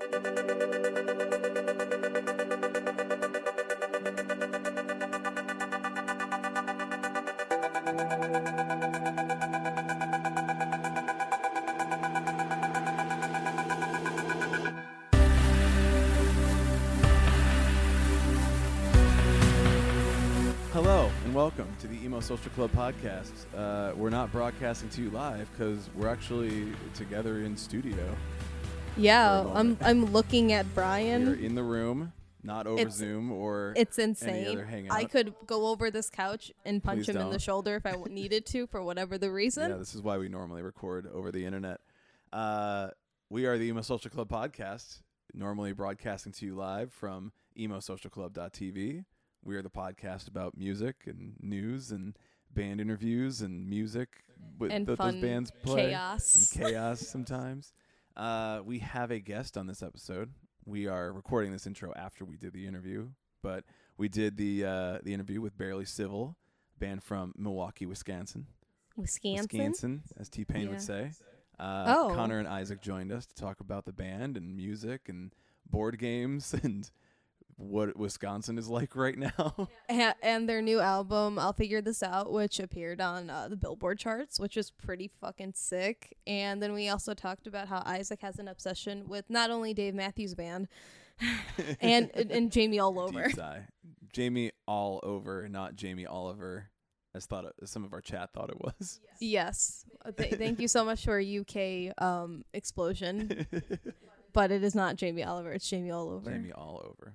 Hello and welcome to the Emo Social Club podcast. Uh, we're not broadcasting to you live because we're actually together in studio. Yeah, I'm. I'm looking at Brian. in the room, not over It's- Zoom or It's any insane. other hangout. I could go over this couch and punch Please him in the don't. shoulder if I w- needed to for whatever the reason. Yeah, this is why we normally record over the internet. Uh, we are the Emo Social Club podcast, normally broadcasting to you live from emosocialclub.tv. We are the podcast about music and news and band interviews and music with and that fun those bands play chaos. and chaos sometimes. Uh, we have a guest on this episode. We are recording this intro after we did the interview, but we did the uh, the interview with Barely Civil, band from Milwaukee, Wisconsin. Wisconsin. Wisconsin, as T Pain Yeah. would say. Uh, Oh. Connor and Isaac joined us to talk about the band and music and board games and what Wisconsin is like right now. A- and their new album, I'll Figure This Out, which appeared on uh, the Billboard charts, which was pretty fucking sick. And then we also talked about how Isaac has an obsession with not only Dave Matthews Band and and Jamie all over. Jamie all over, not Jamie Oliver, as thought as some of our chat thought it was. Yes. Uh, th- thank you so much for UK um, explosion. but it is not Jamie Oliver. It's Jamie all over. Jamie all over.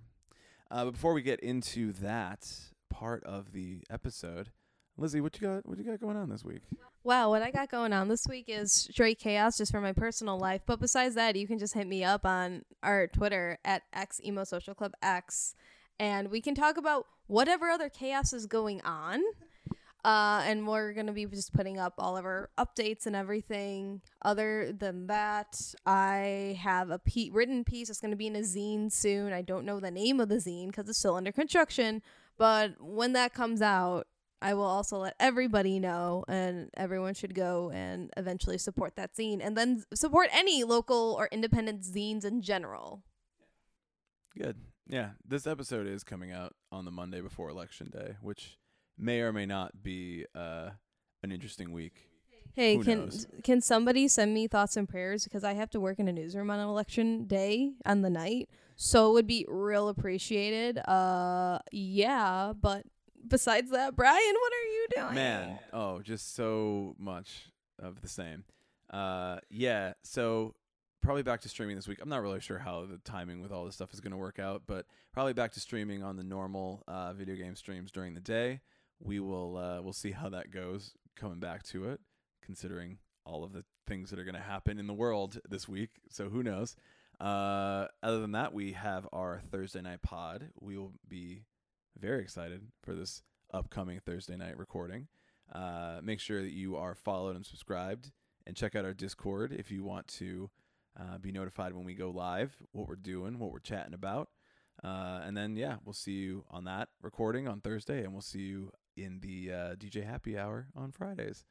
Uh, but before we get into that part of the episode, Lizzie, what you got? What you got going on this week? Wow, what I got going on this week is straight chaos just for my personal life. But besides that, you can just hit me up on our Twitter at X Emo Social Club X, and we can talk about whatever other chaos is going on. Uh, and we're gonna be just putting up all of our updates and everything. Other than that, I have a pe- written piece that's gonna be in a zine soon. I don't know the name of the zine because it's still under construction. But when that comes out, I will also let everybody know, and everyone should go and eventually support that zine, and then support any local or independent zines in general. Good. Yeah, this episode is coming out on the Monday before election day, which may or may not be uh, an interesting week. Hey, Who can knows? can somebody send me thoughts and prayers because I have to work in a newsroom on election day on the night, so it would be real appreciated. Uh, yeah, but besides that, Brian, what are you doing? Man, oh, just so much of the same. Uh, yeah, so probably back to streaming this week. I'm not really sure how the timing with all this stuff is going to work out, but probably back to streaming on the normal uh, video game streams during the day. We will uh, we'll see how that goes coming back to it, considering all of the things that are going to happen in the world this week. So who knows? Uh, other than that, we have our Thursday night pod. We will be very excited for this upcoming Thursday night recording. Uh, make sure that you are followed and subscribed, and check out our Discord if you want to uh, be notified when we go live, what we're doing, what we're chatting about. Uh, and then, yeah, we'll see you on that recording on Thursday, and we'll see you in the uh, DJ Happy Hour on Fridays.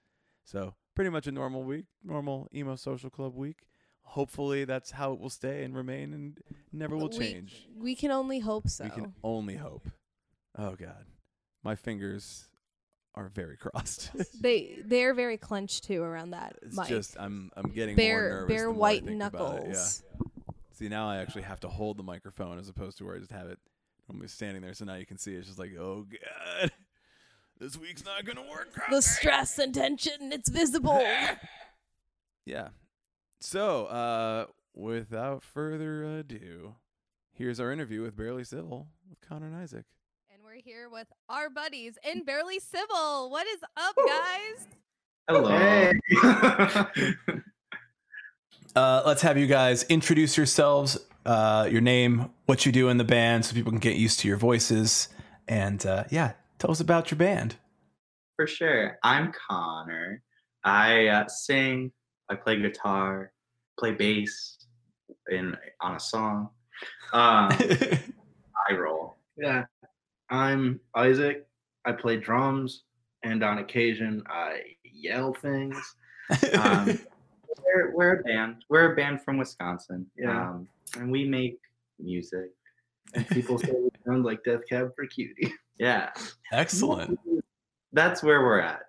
So, pretty much a normal week, normal emo social club week. Hopefully, that's how it will stay and remain, and never will We- change. We can only hope so. We can only hope. Oh God, my fingers are very crossed. They they're very clenched too around that it's mic. just I'm I'm getting more bare nervous. bare more white think about it, knuckles. Yeah. See now I actually have to hold the microphone as opposed to where I just have it. I'm standing there, so now you can see it's just like oh God, this week's not gonna work. The stress and tension, it's visible. Yeah. So, uh, without further ado, here's our interview with Barely Civil with Connor and Isaac. And we're here with our buddies in Barely Civil. What is up, guys? Hello. Hey. Uh, let's have you guys introduce yourselves, uh, your name, what you do in the band, so people can get used to your voices, and uh, yeah, tell us about your band. For sure. I'm Connor. I uh, sing, I play guitar, play bass in on a song. Um, I roll. yeah, I'm Isaac. I play drums, and on occasion I yell things. Um, we're, we're a band. We're a band from Wisconsin. Yeah. Um, and we make music. And people say we sound like Death Cab for Cutie. Yeah. Excellent. That's where we're at.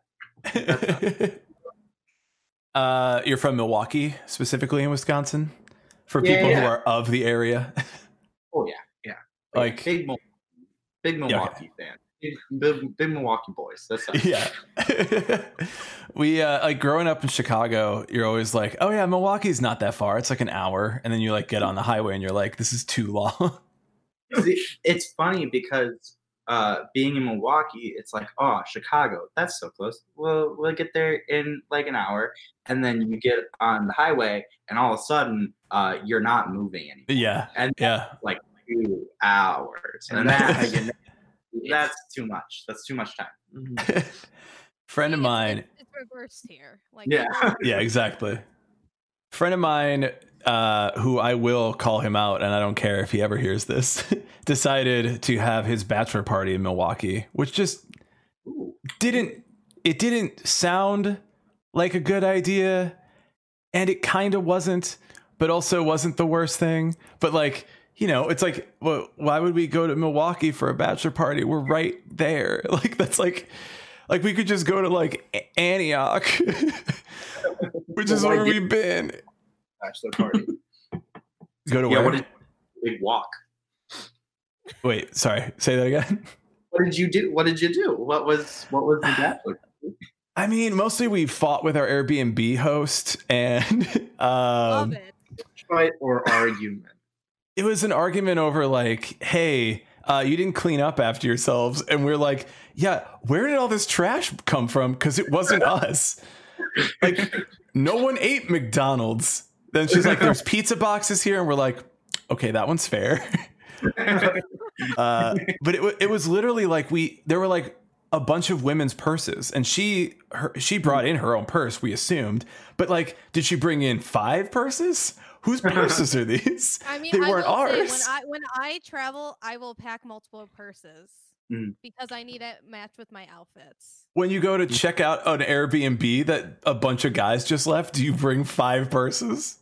uh, you're from Milwaukee, specifically in Wisconsin. For Yeah, people who are of the area, Oh yeah, yeah. like big, Mil- big Yeah, okay. Milwaukee fan. Big, big, big Milwaukee boys. That's us. yeah we uh like growing up in chicago you're always like oh yeah milwaukee's not that far it's like an hour and then you like get on the highway and you're like this is too long it's funny because uh, being in Milwaukee, it's like, oh, Chicago, that's so close. We'll we'll get there in like an hour, and then you get on the highway, and all of a sudden, uh, you're not moving anymore. yeah And yeah like two hours, and that that's too much. That's too much time. Friend of mine It's, it's reversed here. Like Yeah. yeah exactly friend of mine uh who i will call him out and i don't care if he ever hears this decided to have his bachelor party in milwaukee which just didn't it didn't sound like a good idea and it kind of wasn't but also wasn't the worst thing. But like you know it's like well, why would we go to milwaukee for a bachelor party? We're right there. Like that's like like we could just go to like antioch which is Why where we've been Bachelor party. go to Yeah. where What did big walk? wait sorry say that again What did you do? What did you do? What was what was the bachelor? i mean mostly we fought with our airbnb host and um it. Fight or argument. it was an argument over like, hey, uh, you didn't clean up after yourselves, and we're like, yeah, where did all this trash come from? Because it wasn't us. Like, no one ate McDonald's. Then she's like, there's pizza boxes here, and we're like, okay, that one's fair. Uh, but it it was literally like we there were like a bunch of women's purses, and she her, she brought in her own purse. We assumed, but like, did she bring in five purses? Whose purses are these? I mean, They I weren't will say, ours. when I when I travel, I will pack multiple purses Mm. because I need it match with my outfits. When you go to check out an Airbnb that a bunch of guys just left, do you bring five purses?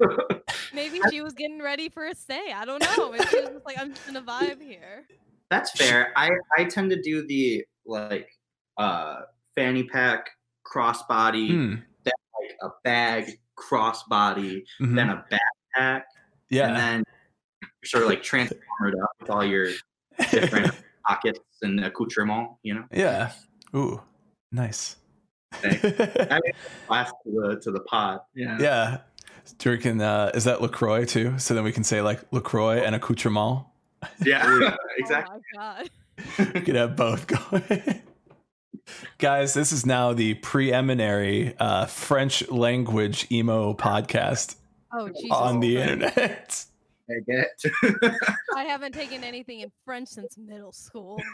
Maybe she was getting ready for a stay. I don't know. Maybe she was just like, I'm just in a vibe here. That's fair. I I tend to do the like uh fanny pack crossbody, Hmm. like a bag crossbody, Mhm. then a backpack, Yeah. and then sort of like transform it up with all your different pockets and accoutrement. You know, Yeah. Ooh. Nice. I last to the to the pod. Yeah. yeah. Drinking uh is that LaCroix too? So then we can say like LaCroix and accoutrement. Yeah, exactly. Oh my god. we could have both going. Guys, this is now the preeminary uh, French language emo podcast Oh on the internet. I get. I haven't taken anything in French since middle school.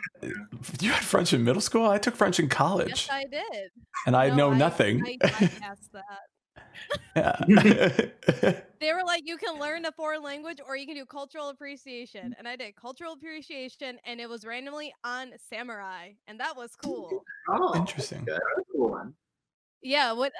You had French in middle school? I took French in college. Yes, I did. and I No, know nothing. I, I that. Yeah. They were like, you can learn a foreign language or you can do cultural appreciation. And I did cultural appreciation and it was randomly on samurai. And that was cool. Oh, Interesting. That's a cool one. Yeah, what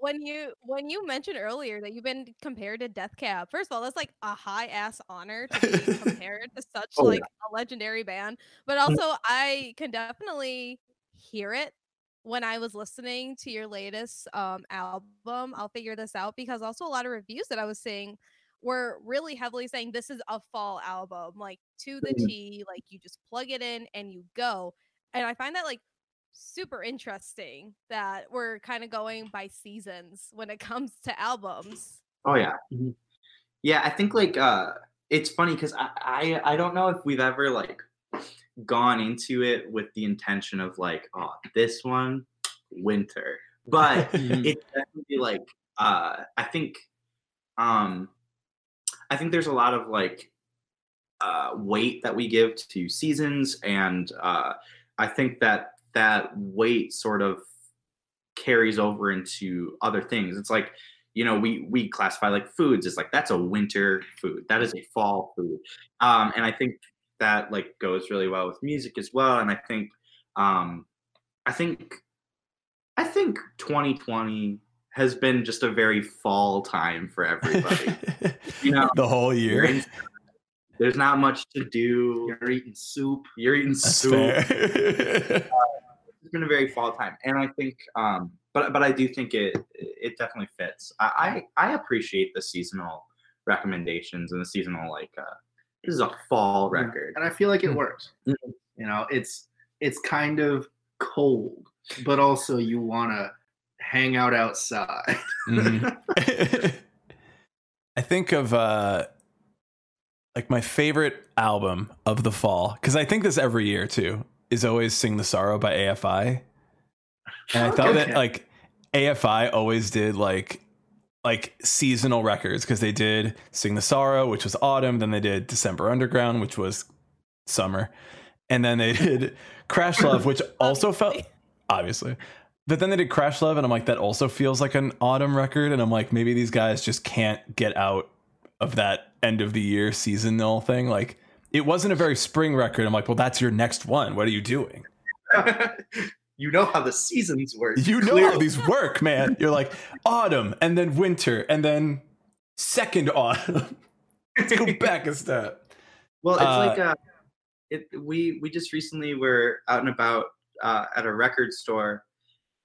when you when you mentioned earlier that you've been compared to Death Cab, first of all, that's like a high ass honor to be compared to such Oh, like a legendary band. But also I can definitely hear it when I was listening to your latest um album. I'll figure this out because also a lot of reviews that I was seeing were really heavily saying this is a fall album, like to the Mhm. T, like you just plug it in and you go. And I find that like super interesting that we're kind of going by seasons when it comes to albums. Oh yeah, Mhm. yeah. I think like uh, it's funny because I, I I don't know if we've ever like gone into it with the intention of like, oh, this one winter, but it's definitely like uh, I think um, I think there's a lot of like uh, weight that we give to seasons, and uh, I think that that weight sort of carries over into other things. It's like you know we we classify like foods It's like that's a winter food, that is a fall food, um, and I think that like goes really well with music as well. And I think um, I think I think 2020 has been just a very fall time for everybody. you know, the whole year. In- there's not much to do. You're eating soup. You're eating That's soup. fair. It's been a very fall time, and I think, um, but but I do think it it definitely fits. I I, I appreciate the seasonal recommendations and the seasonal like uh, this is a fall record. and I feel like it Hmm. works. Mhm. You know, it's it's kind of cold, but also you want to hang out outside. Mhm. I think of uh like my favorite album of the fall because I think this every year too is always "Sing the Sorrow" by AFI, and I thought that like AFI always did like like seasonal records because they did "Sing the Sorrow," which was autumn, then they did "December Underground," which was summer, and then they did "Crash Love," which also felt obviously. But then they did Crash Love, and I'm like, that also feels like an autumn record. And I'm like, maybe these guys just can't get out of that end of the year seasonal thing. Like, it wasn't a very spring record. I'm like, well, that's your next one. What are you doing? you know how the seasons work. You know clearly. how these work, man. You're like autumn, and then winter, and then second autumn. Let's go back a step. Well, it's Uh, like uh, it, we we just recently were out and about uh, at a record store,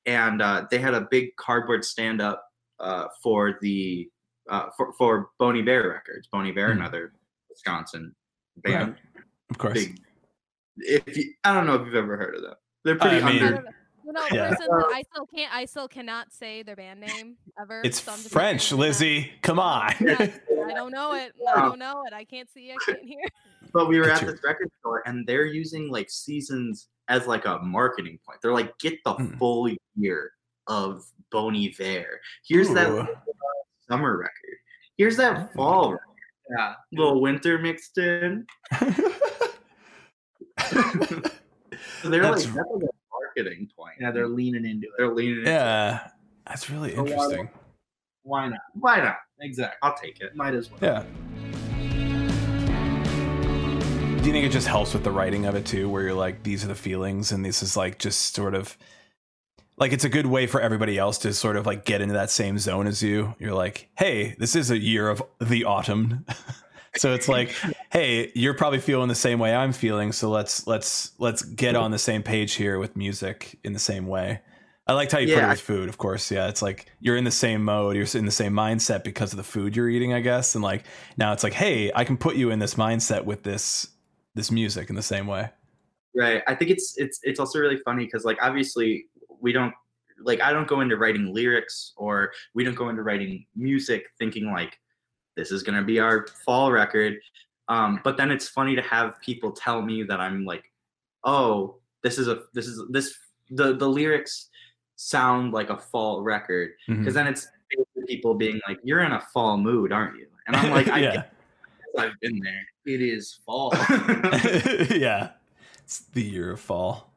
and uh, they had a big cardboard stand up uh, for the uh, for for Bon Iver Records. Bon Iver, Hmm. another Wisconsin band. Of course. Big. If you, I don't know if you've ever heard of them. They're pretty I mean- I under. don't know. You know, Yeah. personally, I still can't. I still cannot say their band name ever. It's so French, Lizzie. Come on. Yeah, I don't know it. I don't know it. I can't see. I can't hear. But we were Get at your- this record store, and they're using like seasons as like a marketing point. They're like, get the Mm. full year of Bon Iver. Here's that Ooh. Summer record. Here's that fall record. Yeah. little winter mixed in. So they're That's- like that's like a marketing point. Yeah, they're leaning into it. they're leaning. into it. yeah. That's really A lot of- interesting. Why not? Why not? Exactly. I'll take it. Might as well. Yeah. Do you think it just helps with the writing of it too, where you're like, these are the feelings, and this is like just sort of like it's a good way for everybody else to sort of like get into that same zone as you. You're like, hey, this is a year of the autumn. so it's like, hey, you're probably feeling the same way I'm feeling, so let's let's let's get on the same page here with music in the same way. I liked how you put it with food, of course. Yeah, it's like you're in the same mode, you're in the same mindset because of the food you're eating, I guess. And like now it's like, hey, I can put you in this mindset with this this music in the same way. Right. I think it's it's it's also really funny because like obviously we don't like I don't go into writing lyrics or we don't go into writing music thinking like this is gonna be our fall record. Um, but then it's funny to have people tell me that I'm like, oh, this is a this is this the the lyrics sound like a fall record because then it's people being like, you're in a fall mood, aren't you? And I'm like, I yeah. guess I've been there. It is fall. yeah. It's the year of fall.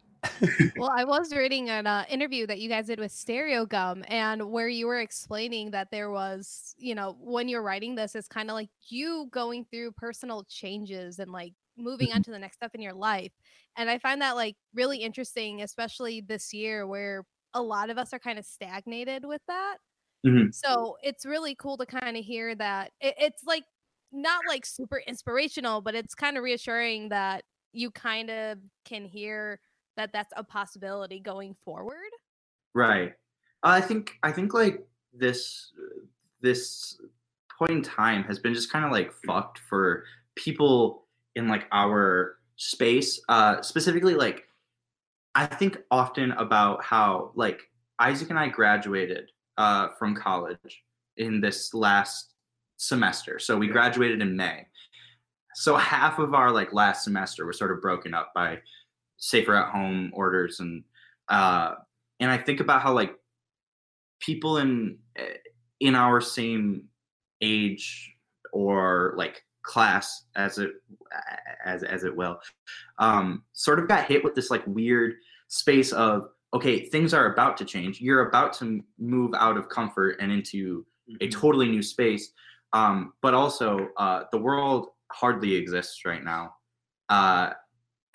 Well, I was reading an uh, interview that you guys did with Stereogum, and where you were explaining that there was, you know, when you're writing this, it's kind of like you going through personal changes and like moving on to the next step in your life. And I find that like really interesting, especially this year where a lot of us are kind of stagnated with that. Mhm. So it's really cool to kind of hear that it, it's like not like super inspirational, but it's kind of reassuring that you kind of can hear that that's a possibility going forward. Right. I think I think like this this point in time has been just kind of like fucked for people in like our space. Uh specifically like I think often about how like Isaac and I graduated uh from college in this last semester. So we graduated in May. So half of our like last semester was sort of broken up by safer at home orders and uh and I think about how like people in eh, in our same age or like class as it as as it will um sort of got hit with this like weird space of okay things are about to change. You're about to move out of comfort and into a totally new space um but also uh the world hardly exists right now. Uh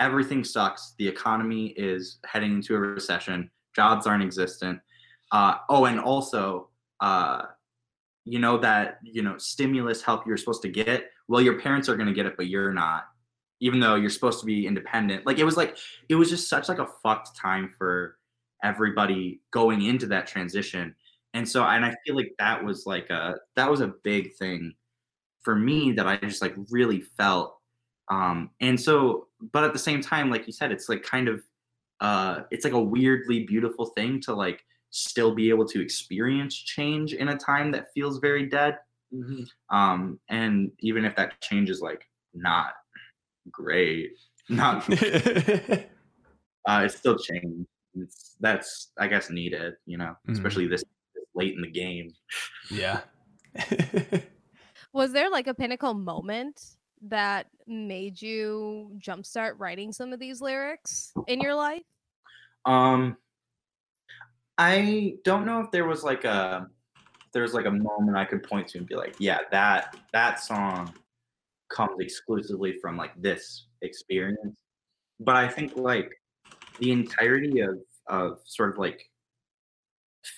everything sucks. The economy is heading into a recession. Jobs aren't existent. Uh, oh, and also uh you know that you know stimulus help you're supposed to get? Well your parents are going to get it but you're not even though you're supposed to be independent. Like it was like it was just such like a fucked time for everybody going into that transition. And so and i feel like that was like a that was a big thing for me that i just like really felt um and so but at the same time like you said it's like kind of uh it's like a weirdly beautiful thing to like still be able to experience change in a time that feels very dead Mhm. um and even if that change is like not great not uh it's still change it's that's i guess needed you know Mhm. especially this, this late in the game yeah. Was there like a pinnacle moment that made you jumpstart writing some of these lyrics in your life? um i don't know if there was like a there was like a moment i could point to and be like yeah that that song comes exclusively from like this experience but i think like the entirety of of sort of like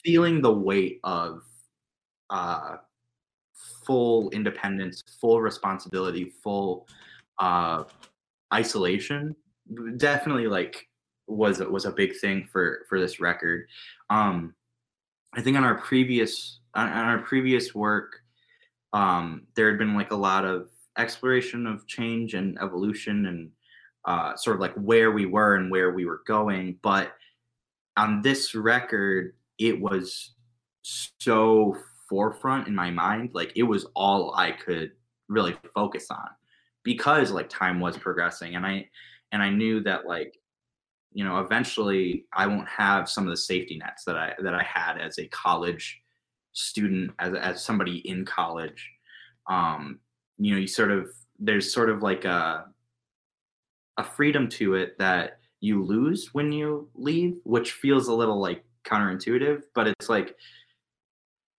feeling the weight of uh full independence full responsibility full uh isolation definitely like was was a big thing for for this record. Um i think on our previous on, on our previous work um there had been like a lot of exploration of change and evolution and uh sort of like where we were and where we were going but on this record it was so forefront in my mind like it was all i could really focus on because like time was progressing and i and i knew that like you know eventually i won't have some of the safety nets that i that i had as a college student as as somebody in college. Um you know you sort of there's sort of like a a freedom to it that you lose when you leave which feels a little like counterintuitive but it's like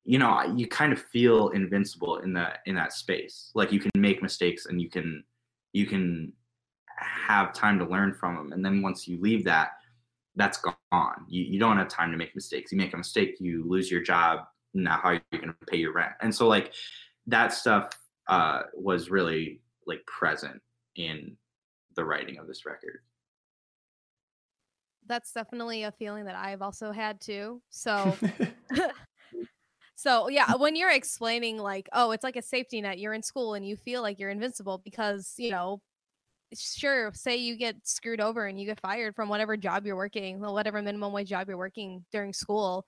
you know you kind of feel invincible in that in that space. Like you can make mistakes and you can you can have time to learn from them and then once you leave that that's gone. You, you don't have time to make mistakes. You make a mistake you lose your job now how are you going to pay your rent. And so like that stuff uh was really like present in the writing of this record. That's definitely a feeling that I've also had too. So So yeah, when you're explaining like, oh, it's like a safety net, you're in school and you feel like you're invincible because, you know, sure, say you get screwed over and you get fired from whatever job you're working, whatever minimum wage job you're working during school.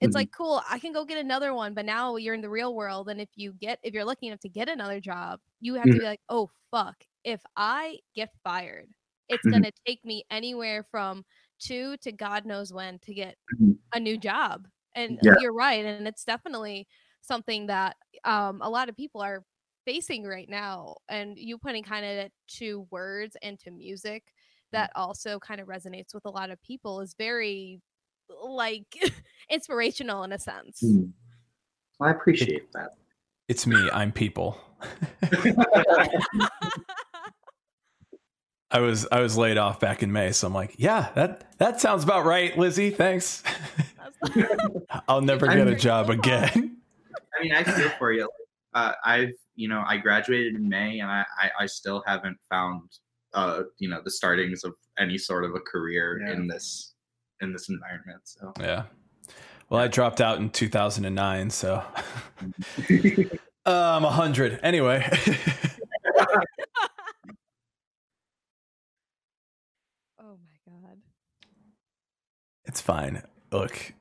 It's Mhm. like, cool, I can go get another one, but now you're in the real world and if you get if you're lucky enough to get another job, you have to Mhm. be like, "Oh, fuck. If I get fired, it's Mhm. going to take me anywhere from 2 to God knows when to get Mhm. a new job." And Yeah. you're right, and it's definitely something that um, a lot of people are facing right now. And you putting kind of to words and to music that also kind of resonates with a lot of people is very like inspirational in a sense. Mm. Well, i appreciate that it's me. I'm people. I was I was laid off back in May, so I'm like, yeah, that that sounds about right, Lizzie. Thanks. I'll never get a job again. I mean, I feel for you. Uh, I've, you know, I graduated in May, and I, I, I still haven't found, uh, you know, the startings of any sort of a career Yeah. in this, in this environment. So, Yeah. Well, I dropped out in 2009, so um 100. Anyway. oh my god. it's fine. Look.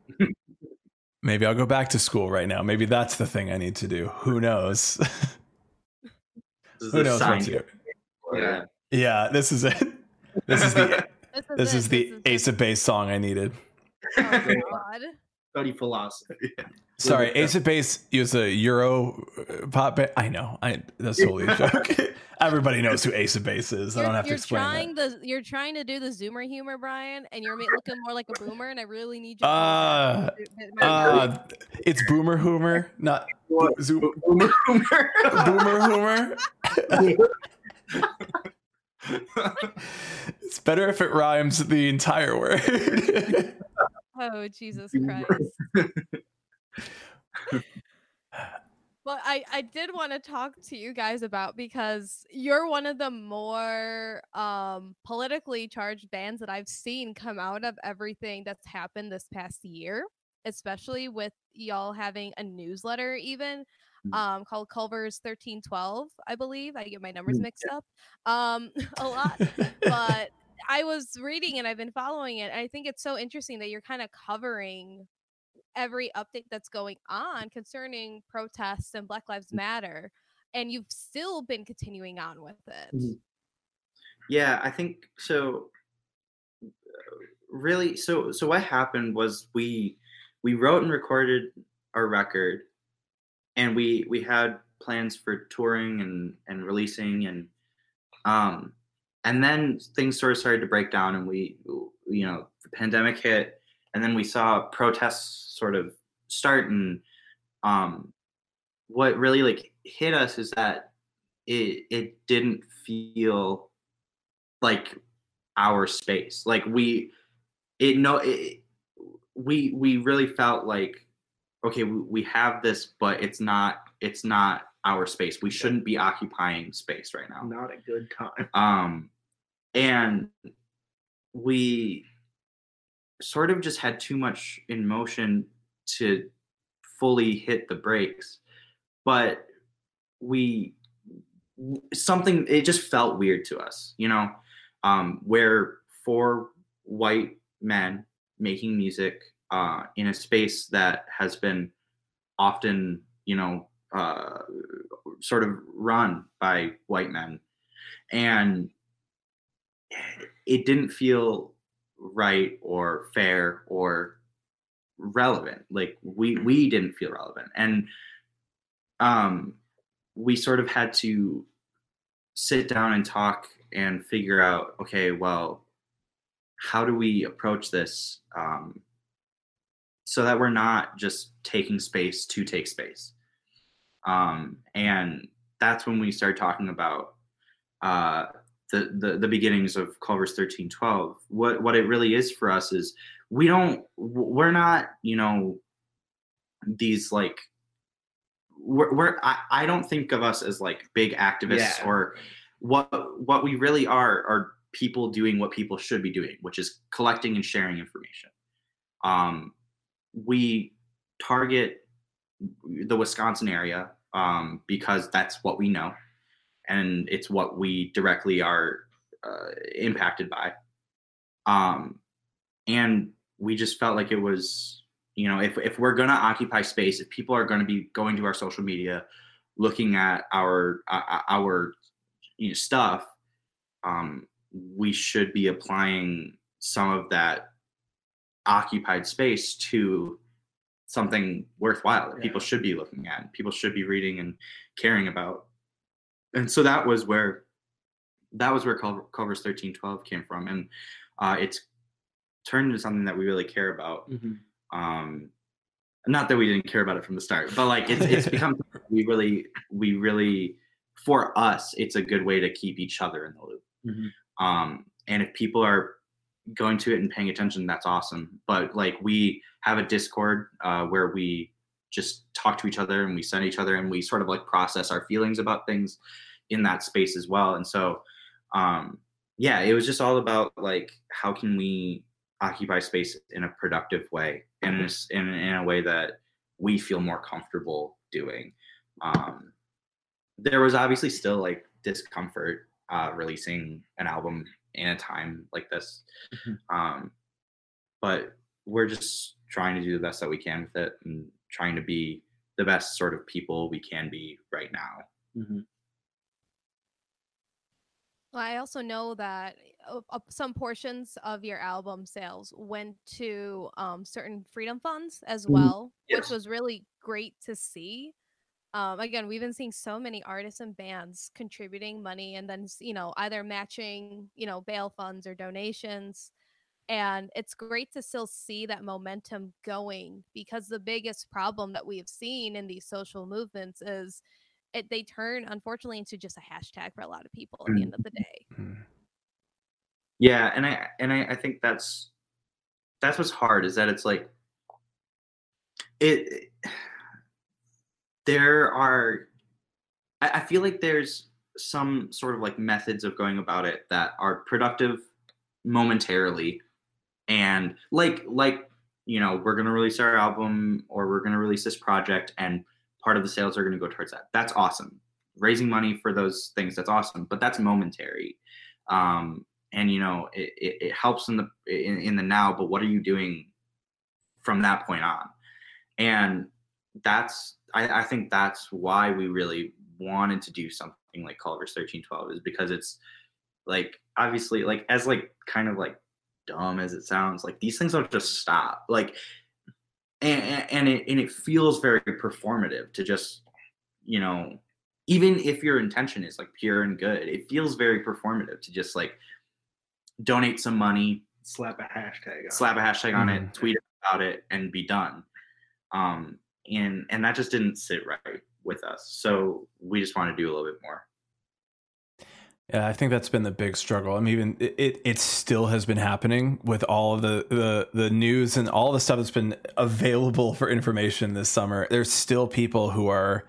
Maybe I'll go back to school right now. Maybe that's the thing I need to do. Who knows? Who knows what sign to do? Yeah. Yeah, this is it. This is the this is it, the it. Ace of Base song I needed. Oh god. Study philosophy. Sorry, with that. Ace of Base is a Euro uh, pop band. I know. I that's totally a joke. Everybody knows who Ace of Base is. I You're, don't have to you're explain trying that. the you're trying to do the zoomer humor, Brian, and you're looking more like a boomer, and I really need you. to Uh, do. Uh, it's Boomer humor, not What? Zoom, Boomer, humor. Boomer Hoomer. it's better if it rhymes the entire word. oh Jesus Christ! Well, I, I did want to talk to you guys about because you're one of the more um, politically charged bands that I've seen come out of everything that's happened this past year, especially with y'all having a newsletter even Mm. um, called Culver's 1312, I believe. I get my numbers Mm, mixed up um, a lot, but I was reading and I've been following it. And I think it's so interesting that you're kind of covering every update that's going on concerning protests and Black Lives Matter, and you've still been continuing on with it. Mhm. Yeah, I think so. Really, so so what happened was we we wrote and recorded our record, and we we had plans for touring and and releasing and um and then things sort of started to break down and we you know the pandemic hit and then we saw protests sort of start and um what really like hit us is that it it didn't feel like our space. Like we it no it, we we really felt like okay we, we have this but it's not it's not our space. We shouldn't be occupying space right now. Not a good time. um and we sort of just had too much in motion to fully hit the brakes but we something it just felt weird to us you know? Um where four white men making music uh in a space that has been often you know uh sort of run by white men. And it didn't feel right or fair or relevant. Like we we didn't feel relevant. And um we sort of had to sit down and talk and figure out okay well how do we approach this um so that we're not just taking space to take space. Um and that's when we started talking about uh the, the the beginnings of Culver's thirteen twelve. What what it really is for us is we don't we're not you know these like we're, we're I, I don't think of us as like big activists Yeah. or what what we really are are people doing what people should be doing, which is collecting and sharing information. Um, we target the Wisconsin area um, because that's what we know and it's what we directly are uh, impacted by. Um, and we just felt like it was, you know, if if we're gonna occupy space, if people are gonna be going to our social media, looking at our uh, our you know, stuff, um, we should be applying some of that occupied space to something worthwhile that Yeah. people should be looking at, people should be reading and caring about and so that was where that was where Culver, Culver's thirteen twelve came from, and uh, it's turned into something that we really care about. Um, not that we didn't care about it from the start, but like it's it's become we really we really for us it's a good way to keep each other in the loop. Mhm. Um, and if people are going to it and paying attention, that's awesome. But like we have a Discord uh, where we just talk to each other and we send each other and we sort of like process our feelings about things in that space as well. And so, um, yeah, it was just all about like how can we occupy space in a productive way and in a, s- in, in a way that we feel more comfortable doing. Um, there was obviously still like discomfort uh, releasing an album in a time like this, Mhm. um, but we're just trying to do the best that we can with it and trying to be the best sort of people we can be right now. Mhm. Well, I also know that uh, uh, some portions of your album sales went to um, certain freedom funds as Mhm. well, Yes. which was really great to see. Um, again, we've been seeing so many artists and bands contributing money and then, you know, either matching, you know, bail funds or donations. And it's great to still see that momentum going because the biggest problem that we have seen in these social movements is it, they turn, unfortunately, into just a hashtag for a lot of people at the end of the mm-hmm. day. Mm-hmm. Yeah, and I and I, I think that's that's what's hard is that it's like it there are I, I feel like there's some sort of like methods of going about it that are productive momentarily and like like you know we're going to release our album or we're going to release this project and part of the sales are going to go towards that. That's awesome. Raising money for those things that's awesome but that's momentary. Um and you know it, it, it helps in the in, in the now but what are you doing from that point on? And that's I, I think that's why we really wanted to do something like Culver's 1312 is because it's like obviously like as like kind of like dumb as it sounds like these things don't just stop like and, and it and it feels very performative to just you know even if your intention is like pure and good it feels very performative to just like donate some money Slap a hashtag. On. slap a hashtag on Mhm. it tweet about it and be done um and and that just didn't sit right with us so we just want to do a little bit more Yeah, I think that's been the big struggle. I mean, even it, it, still has been happening with all of the, the the news and all the stuff that's been available for information this summer. There's still people who are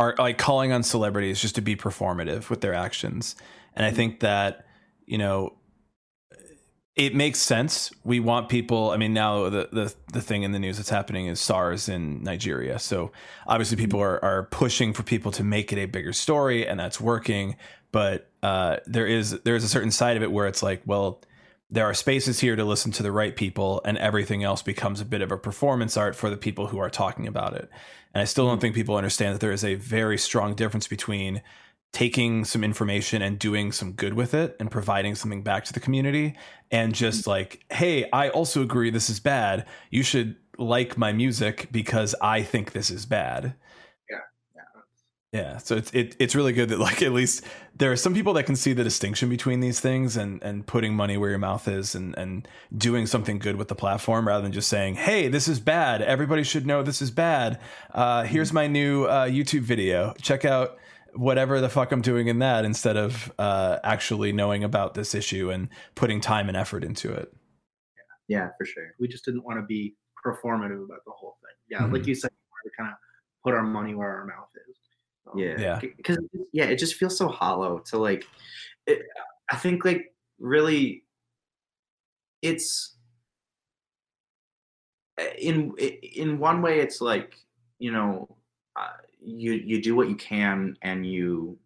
are like calling on celebrities just to be performative with their actions, and I think that you know it makes sense. We want people. I mean, now the the the thing in the news that's happening is SARS in Nigeria. So obviously, people are are pushing for people to make it a bigger story, and that's working. But uh, there is there is a certain side of it where it's like, well, there are spaces here to listen to the right people, and everything else becomes a bit of a performance art for the people who are talking about it. And I still don't think people understand that there is a very strong difference between taking some information and doing some good with it and providing something back to the community and just like hey i also agree this is bad. You should like my music because i think this is bad. Yeah Yeah. Yeah. so it's it, it's really good that like at least there are some people that can see the distinction between these things and and putting money where your mouth is and and doing something good with the platform rather than just saying hey this is bad. Everybody should know this is bad. Uh, here's my new uh, youtube video. Check out whatever the fuck i'm doing in that instead of uh, actually knowing about this issue and putting time and effort into it yeah for sure We just didn't want to be performative about the whole thing. Yeah, Mhm. like you said, we kind of put our money where our mouth is. So, yeah Yeah. because yeah it just feels so hollow to like it, i think like really it's in in one way it's like you know you you do what you can and you,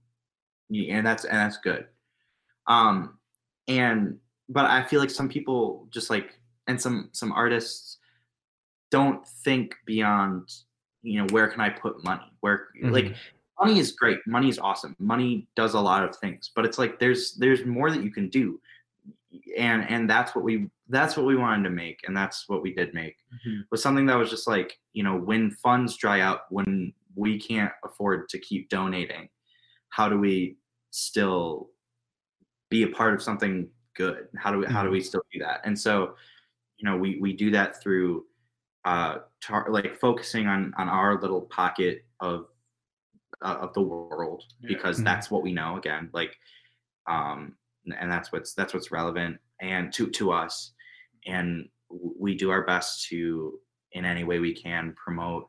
you and that's and that's good. Um and but i feel like some people just like and some some artists don't think beyond you know where can i put money? Where like money is great. Money is awesome. Money does a lot of things but it's like there's there's more that you can do. And and that's what we that's what we wanted to make and that's what we did make. Mhm. was something that was just like you know when funds dry out when we can't afford to keep donating how do we still be a part of something good? How do we how do we still do that? And so you know we we do that through uh tar- like focusing on on our little pocket of uh, of the world because Mhm. that's what we know again like um and that's what's that's what's relevant and to to us. And we do our best to in any way we can promote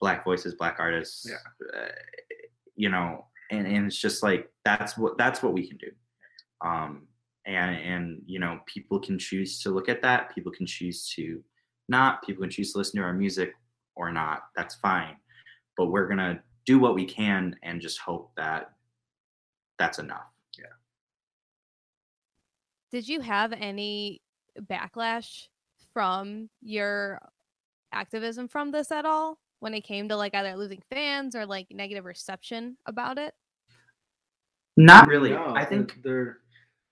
black voices black artists Yeah. uh, you know and, and it's just like that's what that's what we can do um and and you know people can choose to look at that people can choose to not people can choose to listen to our music or not that's fine but we're gonna do what we can and just hope that that's enough Yeah. Did you have any backlash from your activism from this at all when it came to like either losing fans or like negative reception about it? not really No, i think there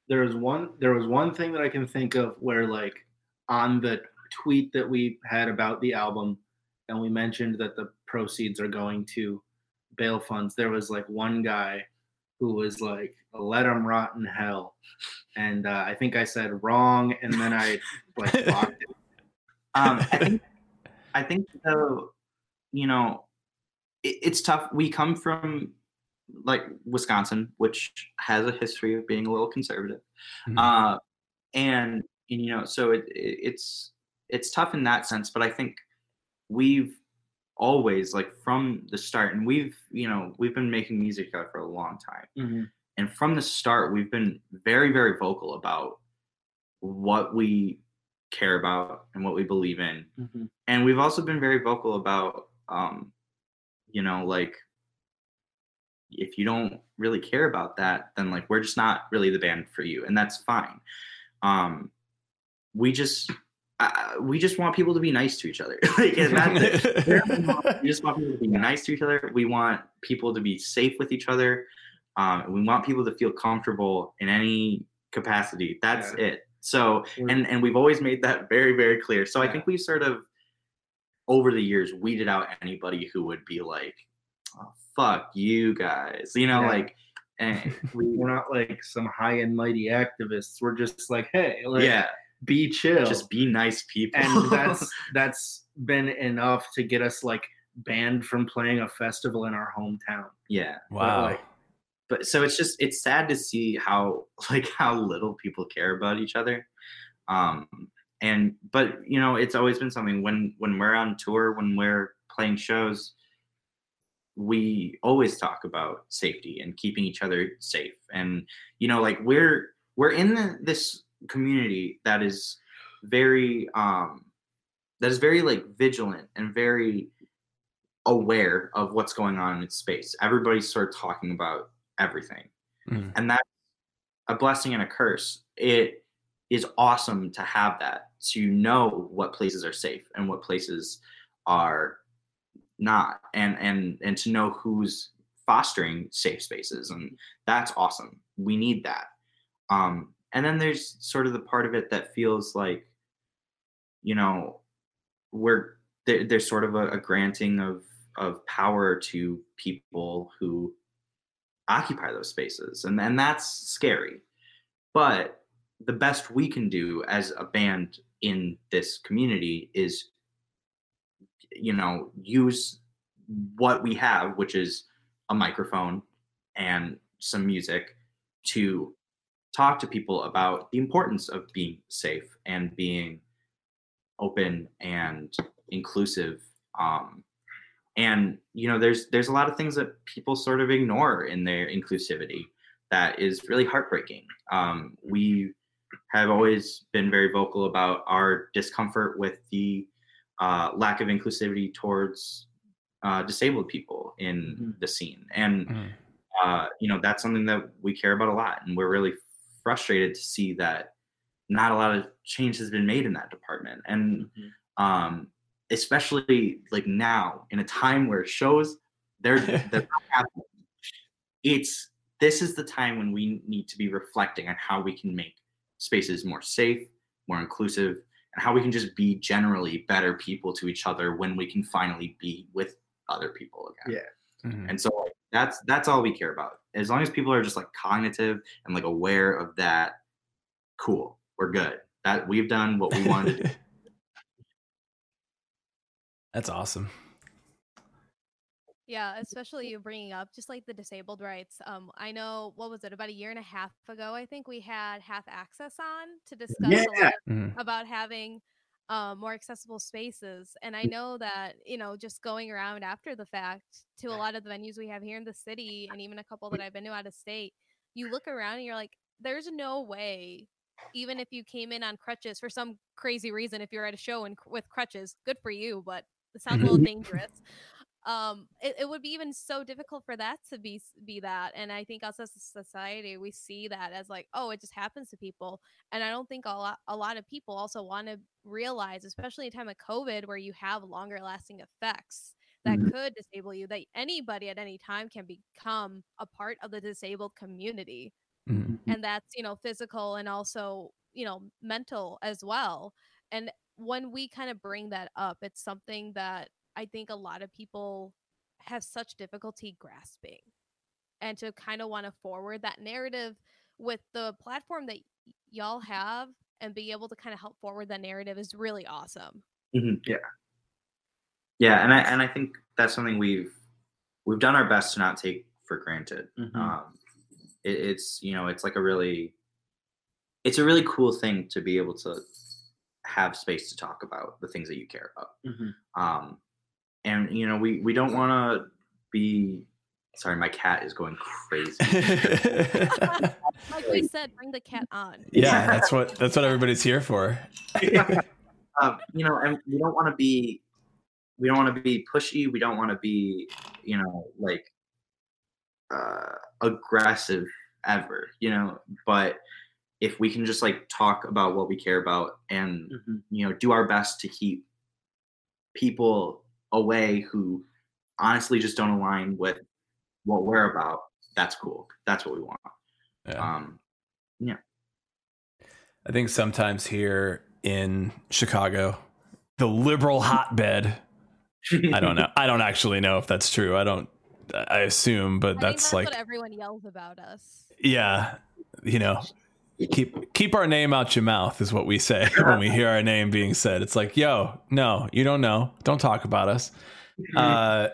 there was one there was one thing that I can think of where like on the tweet that we had about the album and we mentioned that the proceeds are going to bail funds there was like one guy who was like let them rot in hell and uh, I think I said wrong and then I like blocked it. um, I think I think though, you know, it, it's tough. We come from like Wisconsin, which has a history of being a little conservative, Mhm. uh, and, and you know, so it, it it's it's tough in that sense. But I think we've always like from the start, and we've you know we've been making music for a long time, Mm-hmm. and from the start we've been very very vocal about what we care about and what we believe in Mm-hmm. and we've also been very vocal about um you know like if you don't really care about that then like we're just not really the band for you and that's fine. Um we just uh, we just want people to be nice to each other. Like and that's it. we just want people to be nice to each other. We want people to be safe with each other. Um and we want people to feel comfortable in any capacity. That's Yeah. it. So and and we've always made that very very clear. So i think we've sort of over the years weeded out anybody who would be like oh, fuck you guys you know Yeah. like and We're not like some high and mighty activists. We're just like, hey, like, yeah be chill. just be nice people and that's that's been enough to get us like banned from playing a festival in our hometown. yeah wow. like- but so it's just it's sad to see how like how little people care about each other um and but you know it's always been something when when we're on tour when we're playing shows we always talk about safety and keeping each other safe. And you know like we're we're in the, this community that is very um that is very like vigilant and very aware of what's going on in space. Everybody's sort of talking about everything. Mm. and that's a blessing and a curse. It is awesome to have that to know what places are safe and what places are not and and and to know who's fostering safe spaces and that's awesome. We need that. Um and then there's sort of the part of it that feels like you know we're there, there's sort of a, a granting of of power to people who occupy those spaces and and that's scary. But the best we can do as a band in this community is you know use what we have which is a microphone and some music to talk to people about the importance of being safe and being open and inclusive um, and you know there's there's a lot of things that people sort of ignore in their inclusivity that is really heartbreaking. Um, we have always been very vocal about our discomfort with the uh, lack of inclusivity towards uh, disabled people in Mhm. the scene and Mm. uh, you know that's something that we care about a lot and we're really frustrated to see that not a lot of change has been made in that department and um, especially like now in a time where shows they're they're not happening. It's this is the time when we need to be reflecting on how we can make spaces more safe, more inclusive, and how we can just be generally better people to each other when we can finally be with other people again. Mhm. And so like, that's that's all we care about. As long as people are just like cognitive and like aware of that, cool, we're good. That we've done what we wanted to do. That's awesome. Yeah, especially you bringing up just like the disabled rights. Um, I know what was it about a year and a half ago? I think we had half access on to discuss a Yeah. lot Mm. about having um, more accessible spaces. And I know that you know just going around after the fact to a lot of the venues we have here in the city, and even a couple that I've been to out of state, you look around and you're like, there's no way. Even if you came in on crutches for some crazy reason, if you're at a show and with crutches, good for you, but it sounds a little dangerous um it, it would be even so difficult for that to be be that and i think us as a society we see that as like oh it just happens to people and i don't think a lot a lot of people also want to realize especially in time of covid where you have longer lasting effects that Mhm. could disable you that anybody at any time can become a part of the disabled community Mm. and that's you know physical and also you know mental as well and when we kind of bring that up it's something that i think a lot of people have such difficulty grasping and to kind of want to forward that narrative with the platform that y- y'all have and be able to kind of help forward that narrative is really awesome Mhm. Yeah. Yeah, and I and I think that's something we've we've done our best to not take for granted. Mhm. Um, it, it's you know it's like a really it's a really cool thing to be able to have space to talk about the things that you care about. Mhm. Um, and you know we we don't want to be sorry my cat is going crazy Like we said, bring the cat on. yeah, that's what that's what everybody's here for. um, you know and we don't want to be we don't want to be pushy we don't want to be you know like uh aggressive ever you know but if we can just like talk about what we care about and Mhm. you know do our best to keep people away who honestly just don't align with what we're about that's cool that's what we want Yeah. um yeah. I think sometimes here in Chicago, the liberal hotbed. I don't know. I don't actually know if that's true. I don't. I assume, but I think that's, that's like, what everyone yells about us. yeah, you know, keep keep our name out your mouth is what we say when we hear our name being said. It's like, yo, no, you don't know. Don't talk about us. uh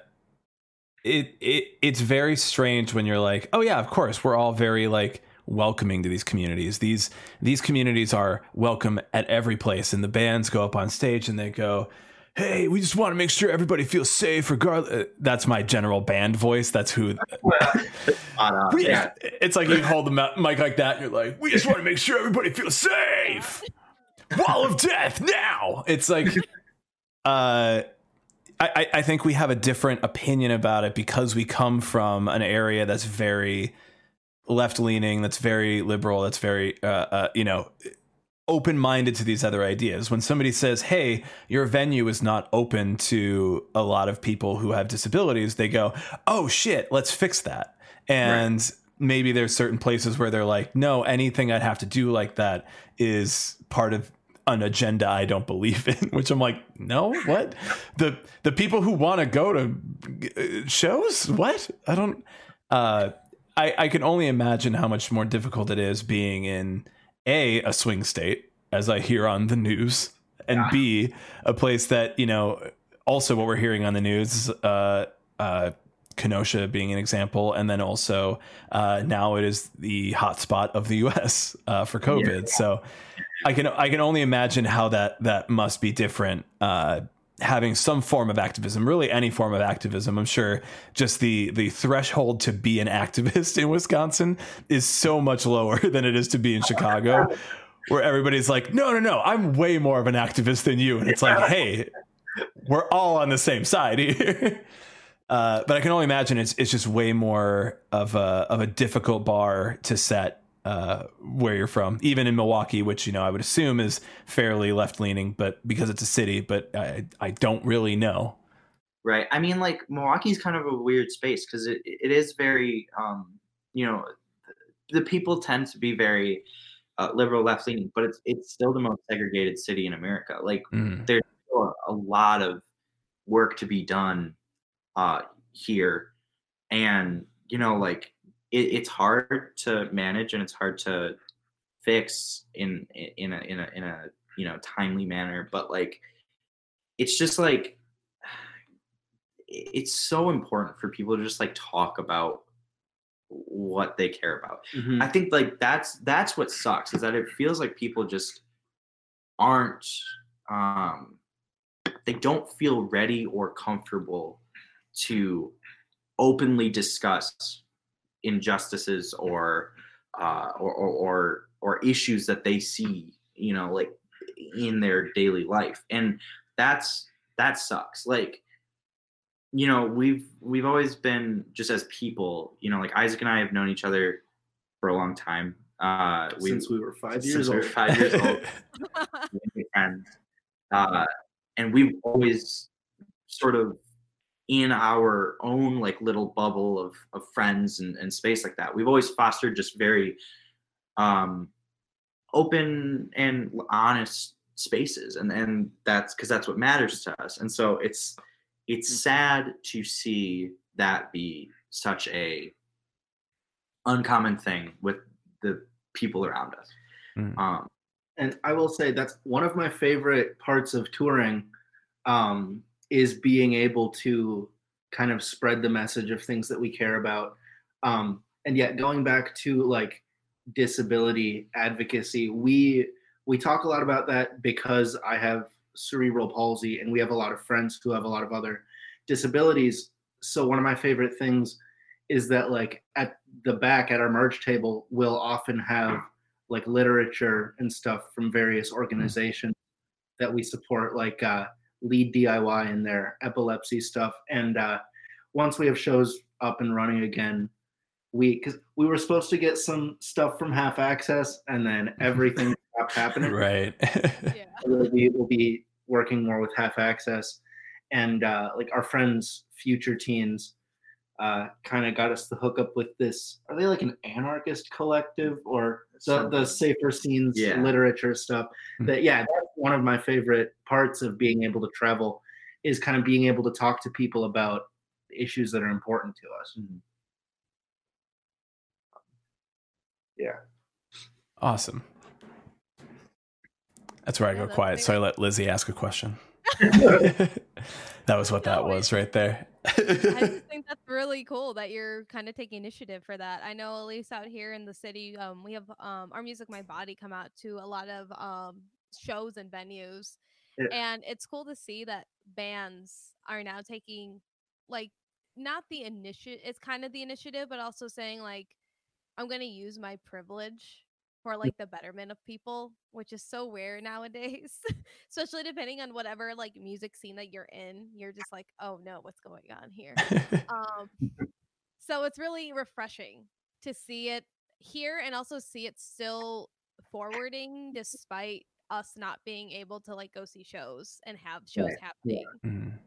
it it it's very strange when you're like oh yeah of course we're all very like welcoming to these communities these these communities are welcome at every place and the bands go up on stage and they go hey we just want to make sure everybody feels safe regardless that's my general band voice. That's who Spot on. we, yeah. it's like you hold the mic like that and you're like we just want to make sure everybody feels safe. Wall of death now. It's like uh I, I- I think we have a different opinion about it because we come from an area that's very left leaning, that's very liberal, that's very, uh, uh, you know, open minded to these other ideas. When somebody says, hey, your venue is not open to a lot of people who have disabilities, they go, oh shit, let's fix that. And maybe there's certain places where they're like, no, anything I'd have to do like that is part of an agenda I don't believe in, which I'm like, no, what? The the people who want to go to uh, shows, what? I don't. Uh, I I can only imagine how much more difficult it is being in a a swing state, as I hear on the news, and Yeah. b a place that you know. Also, what we're hearing on the news, uh, uh, Kenosha being an example, and then also uh, now it is the hotspot of the U.S. Uh, for COVID. So I can I can only imagine how that that must be different. Uh, having some form of activism, really any form of activism. I'm sure just the the threshold to be an activist in Wisconsin is so much lower than it is to be in Chicago. Where everybody's like, no, no, no, I'm way more of an activist than you. And it's like, hey, we're all on the same side here. Uh, but I can only imagine it's it's just way more of a of a difficult bar to set uh, where you're from, even in Milwaukee, which you know I would assume is fairly left leaning, but because it's a city, but I I don't really know. right i mean like milwaukee's kind of a weird space because it, it is very um you know the people tend to be very uh, liberal left leaning but it's it's still the most segregated city in america like Mm. there's a lot of work to be done uh here and you know like it, it's hard to manage and it's hard to fix in in a in a in a you know timely manner but like it's just like it's so important for people to just like talk about what they care about Mhm. I think like that's that's what sucks is that it feels like people just aren't um they don't feel ready or comfortable to openly discuss injustices or uh or or or, issues that they see you know like in their daily life. And that's that sucks. Like you know we've we've always been just as people you know like isaac and i have known each other for a long time. Uh we since we were five since years we were old. five years old. Friends. Uh and we've always sort of in our own like little bubble of of friends and, and space like that. We've always fostered just very um open and honest spaces and and that's because that's what matters to us. And so it's it's sad to see that be such a uncommon thing with the people around us. Mm. um and I will say that's one of my favorite parts of touring um, is being able to kind of spread the message of things that we care about. Um, and yet, going back to like disability advocacy, we we talk a lot about that because I have cerebral palsy, and we have a lot of friends who have a lot of other disabilities. So one of my favorite things is that like at the back at our merge table, we'll often have like literature and stuff from various organizations that we support, like uh, Lead DIY in their epilepsy stuff. And uh, once we have shows up and running again, we because we were supposed to get some stuff from Half Access, and then everything stopped happening. right. Yeah. We'll be, we'll be working more with Half Access, and uh, like our friends, Future Teens, uh, kind of got us to hook up with this. Are they like an anarchist collective or the, the safer scenes Yeah. literature stuff? Hmm. That yeah, that's one of my favorite parts of being able to travel is kind of being able to talk to people about issues that are important to us. Yeah. awesome. That's where I Yeah, go that's quiet. So I let Lizzie ask a question. that was what that was right there. I just think that's really cool that you're kind of taking initiative for that. I know at least out here in the city, um, we have um, our music, my body, come out to a lot of um, shows and venues, Yeah. and it's cool to see that bands are now taking like not the initiative. It's kind of the initiative, but also saying like, I'm gonna use my privilege for like the betterment of people, which is so rare nowadays. Especially depending on whatever like music scene that you're in, you're just like, oh no, what's going on here? um so it's really refreshing to see it here and also see it still forwarding despite us not being able to like go see shows and have shows Right. happening Mm.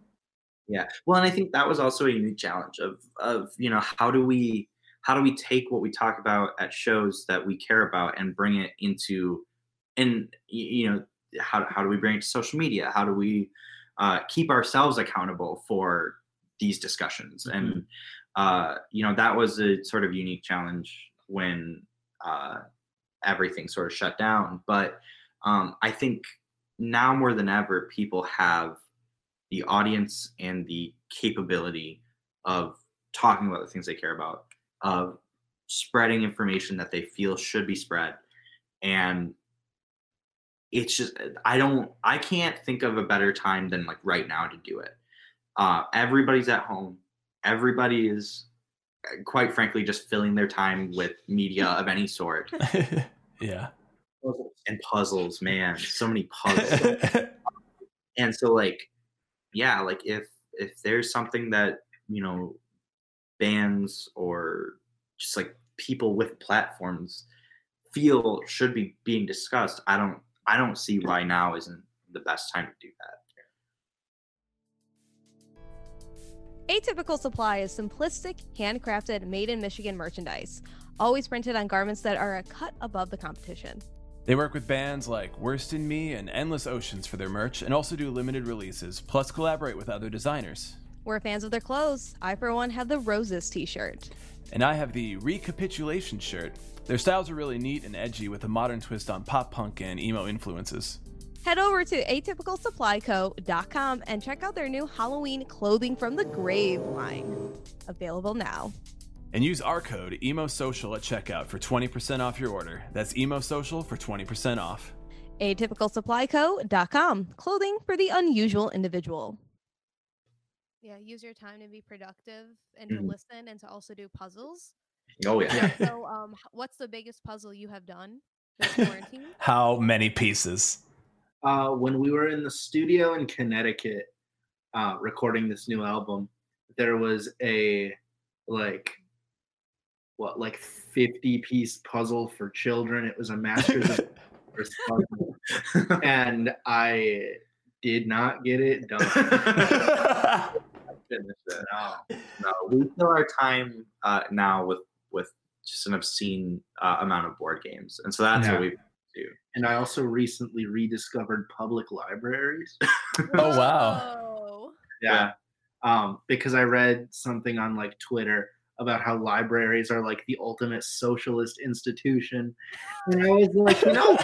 Yeah. Well, and I think that was also a unique challenge of of you know how do we how do we take what we talk about at shows that we care about and bring it into and you know how how do we bring it to social media? How do we uh, keep ourselves accountable for these discussions? And uh, you know that was a sort of unique challenge when uh, everything sort of shut down. But um, I think now more than ever, people have the audience and the capability of talking about the things they care about, of spreading information that they feel should be spread. And it's just, I don't, I can't think of a better time than like right now to do it. Uh, everybody's at home. Everybody is, uh, quite frankly, just filling their time with media of any sort yeah. And puzzles, man. So many puzzles. and so like yeah like if if there's something that you know bands or just like people with platforms feel should be being discussed i don't i don't see why now isn't the best time to do that Atypical Supply is simplistic, handcrafted, made in Michigan merchandise, always printed on garments that are a cut above the competition. They work with bands like Worst in Me and Endless Oceans for their merch and also do limited releases, plus collaborate with other designers. We're fans of their clothes. I, for one, have the Roses t shirt. And I have the Recapitulation shirt. Their styles are really neat and edgy with a modern twist on pop punk and emo influences. Head over to atypicalsupplyco.com and check out their new Halloween clothing from the Grave line. Available now. And use our code EMOSocial at checkout for 20% off your order. That's EMOSocial for 20% off. atypicalsupplyco.com. Clothing for the unusual individual. Yeah, use your time to be productive and to Mhm. listen and to also do puzzles. oh yeah, So, um, what's the biggest puzzle you have done this quarantine? How many pieces? uh, when we were in the studio in Connecticut uh, recording this new album, there was a like what like 50 piece puzzle for children. It was a Masters of Universe puzzle, and I did not get it done. finish it. No, no, we fill our time uh, now with with just an obscene uh, amount of board games, and so that's Yeah. what we do. And I also recently rediscovered public libraries. Oh, wow. Whoa. Yeah. Um, because I read something on like Twitter about how libraries are like the ultimate socialist institution. And I was like, you know,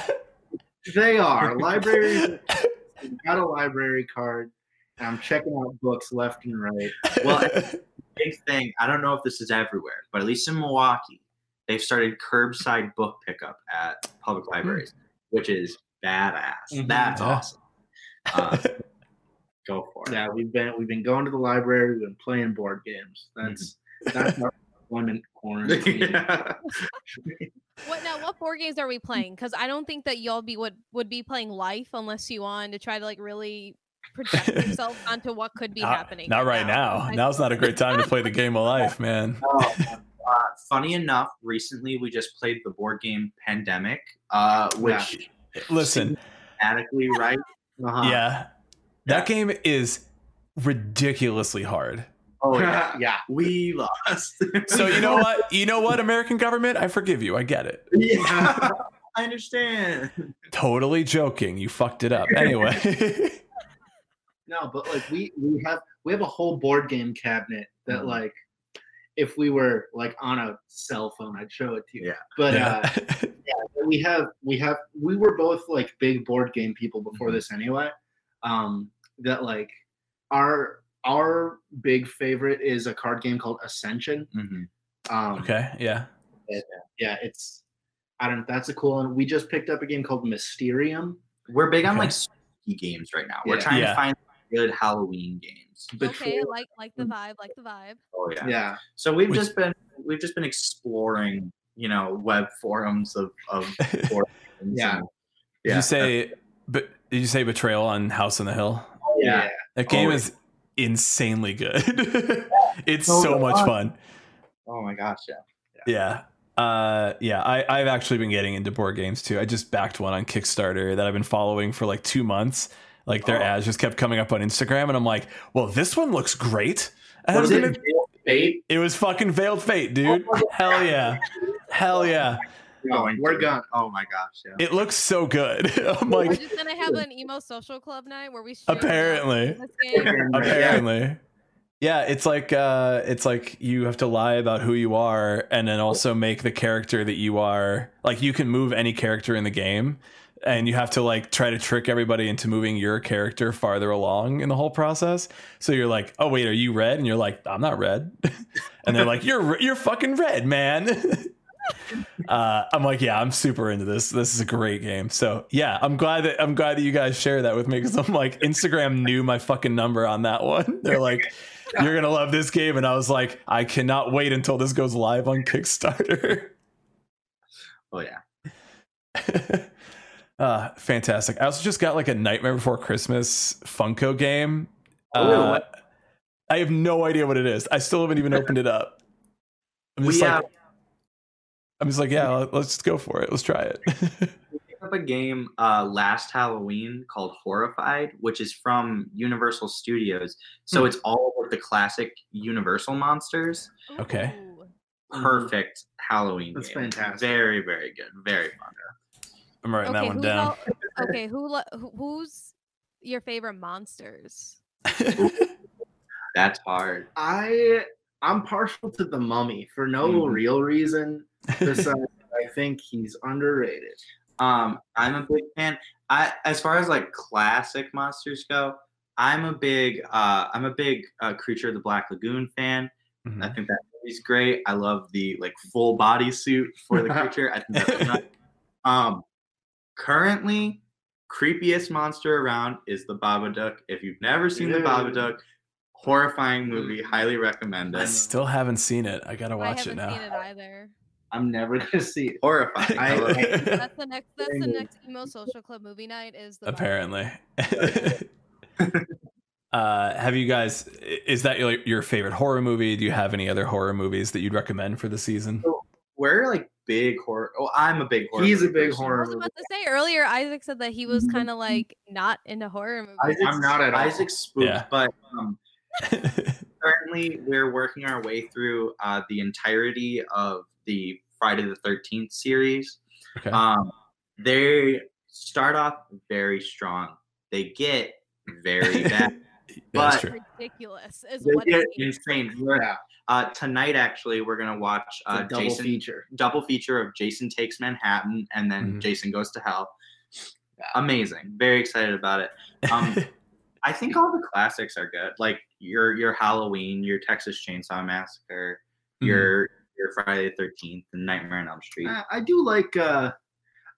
they are. Libraries got a library card. And I'm checking out books left and right. Well, Big thing. I don't know if this is everywhere, but at least in Milwaukee, they've started curbside book pickup at public libraries, which is badass. Mhm. That's awesome. Uh, Go for it. Yeah, we've been we've been going to the library. We've been playing board games. That's that's our employment quarantine. yeah. What now? What board games are we playing? Because I don't think that y'all be would would be playing Life unless you wanted to try to like really project yourself onto what could be not, happening. not right now. I- Now's not a great time to play the game of life, man. Oh, uh, funny enough, recently we just played the board game Pandemic, uh, which Listen, adequately right. Uh-huh. yeah, that game is ridiculously hard. Oh yeah, yeah. we lost. So you know what? You know what, American government? I forgive you. I get it. yeah, I understand. Totally joking. You fucked it up. Anyway. No, but like we we have we have a whole board game cabinet that Mhm. like if we were like on a cell phone, I'd show it to you. Yeah. But yeah. uh we have we have we were both like big board game people before Mhm. this anyway um that like our our big favorite is a card game called ascension Mhm. um okay. Yeah. yeah it's i don't that's a cool one we just picked up a game called mysterium We're big on like spooky games right now. We're Yeah. trying Yeah. to find good Halloween games. Okay, Betrayal- like like the vibe, like the vibe. Oh yeah. yeah So we've Which- just been we've just been exploring, you know, web forums of of board games Yeah. and- Did you say? But did you say betrayal on House on the Hill? Yeah. That game Oh, is insanely good. it's So so much fun. fun. Oh my gosh, yeah. Yeah. Uh, yeah, I, I've actually been getting into board games too. I just backed one on Kickstarter that I've been following for like two months. Like their Oh. ads just kept coming up on Instagram, and I'm like, well, this one looks great. And What gonna- it? Fate? it was fucking Veiled Fate, dude. Oh, Hell yeah. Hell yeah. Going we're to- gone. Oh my gosh, yeah. It looks so good. I'm We're just gonna have an emo social club night where we share Apparently. apparently. Yeah it's like uh it's like you have to lie about who you are and then also make the character that you are. Like you can move any character in the game and you have to like try to trick everybody into moving your character farther along in the whole process. So you're like oh wait are you red? And you're like i'm not red. And they're like you're you're fucking red man uh i'm like yeah i'm super into this. This is a great game. So yeah i'm glad that i'm glad that you guys share that with me because i'm like instagram knew my fucking number on that one. They're like you're gonna love this game. And i was like i cannot wait until this goes live on kickstarter. Oh yeah. uh fantastic. I also just got like a nightmare before christmas funko game. Oh, uh, i have no idea what it is. I still haven't even opened it up. I'm We just uh, like i'm just like yeah let's just go for it let's try it We picked up a game uh, last Halloween called Horrified, which is from Universal Studios. So Hmm. it's all of the classic Universal monsters. Okay. Ooh. Perfect Halloween. That's game. fantastic. Very, very good. Very fun. i'm writing that one down all- okay, who lo- who's your favorite monsters? That's hard. i i'm partial to the mummy for no Mhm. real reason besides i think he's underrated Um, I'm a big fan. I as far as like classic monsters go, I'm a big uh I'm a big uh, Creature of the Black Lagoon fan. I Mhm. think that movie's great. I love the like full body suit for the creature. I think that's nuts. um currently creepiest monster around is the Babadook. If you've never seen the Yeah. Babadook, horrifying movie, highly recommend it. i still haven't seen it i gotta I watch haven't it now seen it either. I'm never gonna see it Horrifying. I I- That's the next. That's the next emo social club movie night. Is the apparently uh have you guys is that your, your favorite horror movie do you have any other horror movies that you'd recommend for the season We're like big horror. Oh, I'm a big horror. He's a big person. I was about to say earlier. Isaac said that he was kind of like not into horror movies. Isaac's, I'm not at all. Isaac's spooked, Yeah. but um, currently we're working our way through uh, the entirety of the Friday the Thirteenth series. okay Um, they start off very strong. They get very bad. that's but- ridiculous. Is they what get it is. insane. We're- yeah Uh, tonight, actually, we're gonna watch it's uh, a double Jason feature double feature of Jason Takes Manhattan and then Mhm. Jason Goes to Hell. Amazing. Very excited about it. Um, I think all the classics are good. Like your your Halloween, your Texas Chainsaw Massacre, Mhm. your your Friday the Thirteenth, and Nightmare on Elm Street. Uh, I do like. uh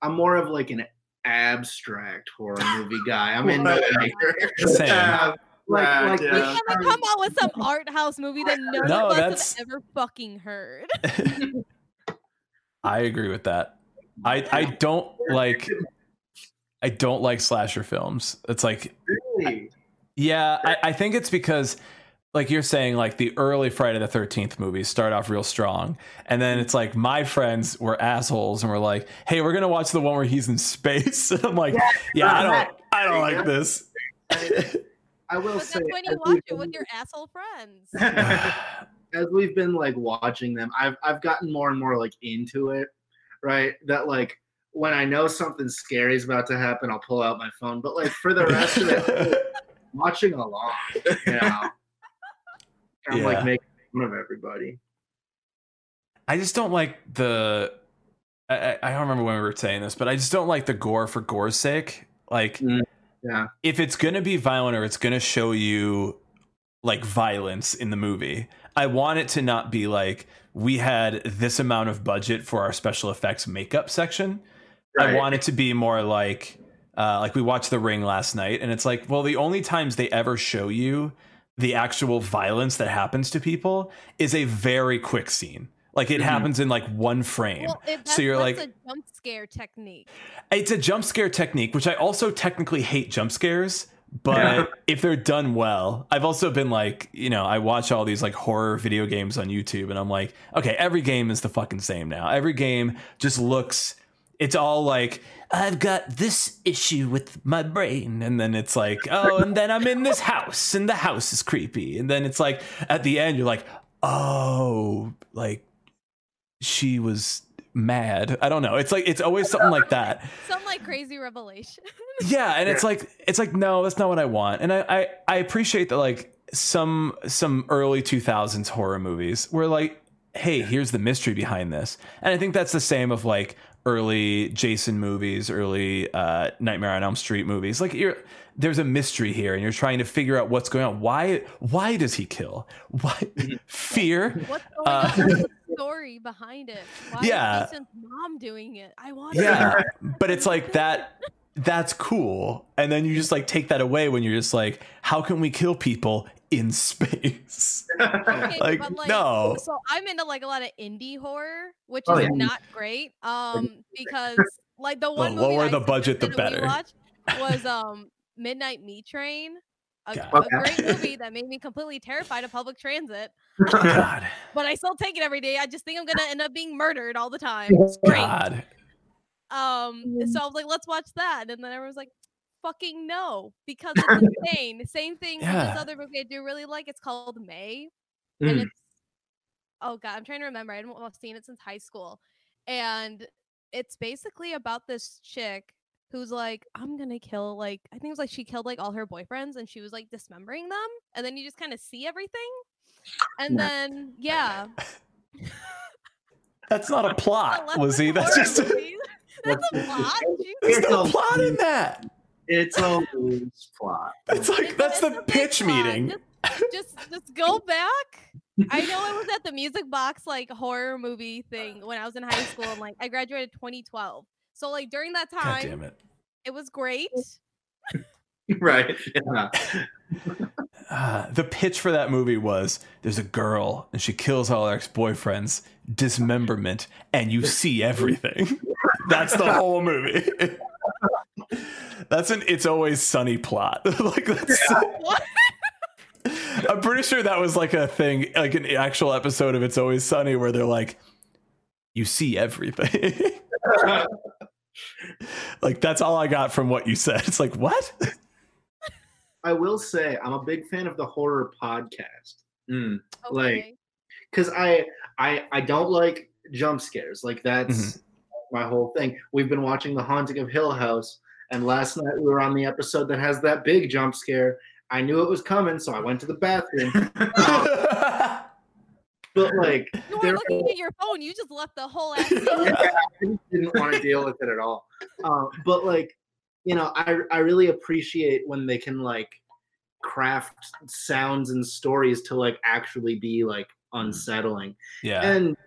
I'm more of like an abstract horror movie guy. I'm in. Well, Same. Uh, like, Yeah, like yeah. We haven't come out with some art house movie that none No, of us that's- have ever fucking heard. I agree with that. I I don't like I don't like slasher films. It's like Really? yeah, I, I think it's because like you're saying, like the early Friday the thirteenth movies start off real strong. And then it's like my friends were assholes and were like, Hey, we're gonna watch the one where he's in space. And I'm like, Yeah, I don't I don't like this. I will But say, when you we've watch it with your asshole friends. as we've been like watching them, I've I've gotten more and more like into it, right? That like when I know something scary is about to happen, I'll pull out my phone. But like for the rest of it, watching along, you know. I'm Yeah. like making fun of everybody. I just don't like the. I, I don't remember when we were saying this, but I just don't like the gore for gore's sake. Like, Mm, yeah. if it's gonna be violent or it's gonna show you like violence in the movie, I want it to not be like we had this amount of budget for our special effects makeup section. I want it to be more like, uh, like we watched The Ring last night, and it's like, well, the only times they ever show you the actual violence that happens to people is a very quick scene. Like it Mhm. happens in like one frame. Well, it, So you're that's like- a jump scare technique. It's a jump scare technique, which I also technically hate jump scares. But Yeah. if they're done well, I've also been like, you know, I watch all these like horror video games on YouTube and I'm like, okay, every game is the fucking same now. Every game just looks, it's all like, I've got this issue with my brain. And then it's like, oh, and then I'm in this house and the house is creepy. And then it's like, at the end, you're like, oh, like she was mad. I don't know. It's like, it's always something like that Some like crazy revelation. yeah and it's like it's like no that's not what i want and I, I i appreciate that like some some early 2000s horror movies were like hey here's the mystery behind this and i think that's the same of like early jason movies early uh nightmare on elm street movies like you're there's a mystery here and you're trying to figure out what's going on why why does he kill why fear What's going Uh, on? What's the story behind it? Why Yeah. is Jason's mom doing it? I want yeah but it's like that that's cool and then you just like take that away when you're just like how can we kill people in space Okay, like, but, no. So I'm into like a lot of indie horror, which Oh, is yeah. not great. Um, because like the The one movie lower I the budget, the better. was um Midnight Meat Train. A, God. a great movie that made me completely terrified of public transit, god but I still take it every day. I just think I'm gonna end up being murdered all the time. It's great. god Um, Mm. so I was like, let's watch that, and then everyone's like, fucking no, because it's insane. Same thing with this other movie I do really like. It's called May, and Mm. it's oh god, I'm trying to remember. I haven't I've seen it since high school, and it's basically about this chick who's like, I'm gonna kill like I think it was like she killed like all her boyfriends, and she was like dismembering them, and then you just kind of see everything, and Yeah. then yeah, that's not a a plot lesson was he in that's just movies. that's a plot. There's no plot in that It's a loose plot. it's like It's- that's the pitch meeting Just, just, just go back. I know it was at the Music Box like horror movie thing when I was in high school, and like I graduated 2012. So like during that god time, damn it it was great. right. Yeah. Ah, the pitch for that movie was there's a girl and she kills all her ex-boyfriends dismemberment and you see everything that's the whole movie that's an it's always sunny plot like that's What? i'm pretty sure that was like a thing like an actual episode of it's always sunny where they're like you see everything like that's all i got from what you said it's like what I will say I'm a big fan of the horror podcast Mm. Like, because I I I don't like jump scares. Like that's my whole thing. We've been watching The Haunting of Hill House, and last night we were on the episode that has that big jump scare. I knew it was coming, so I went to the bathroom. But like, you there were looking at your phone. You just left the whole ass. scene. I didn't want to deal with it at all. Um, but like, you know, I I really appreciate when they can like craft sounds and stories to like actually be like unsettling. yeah And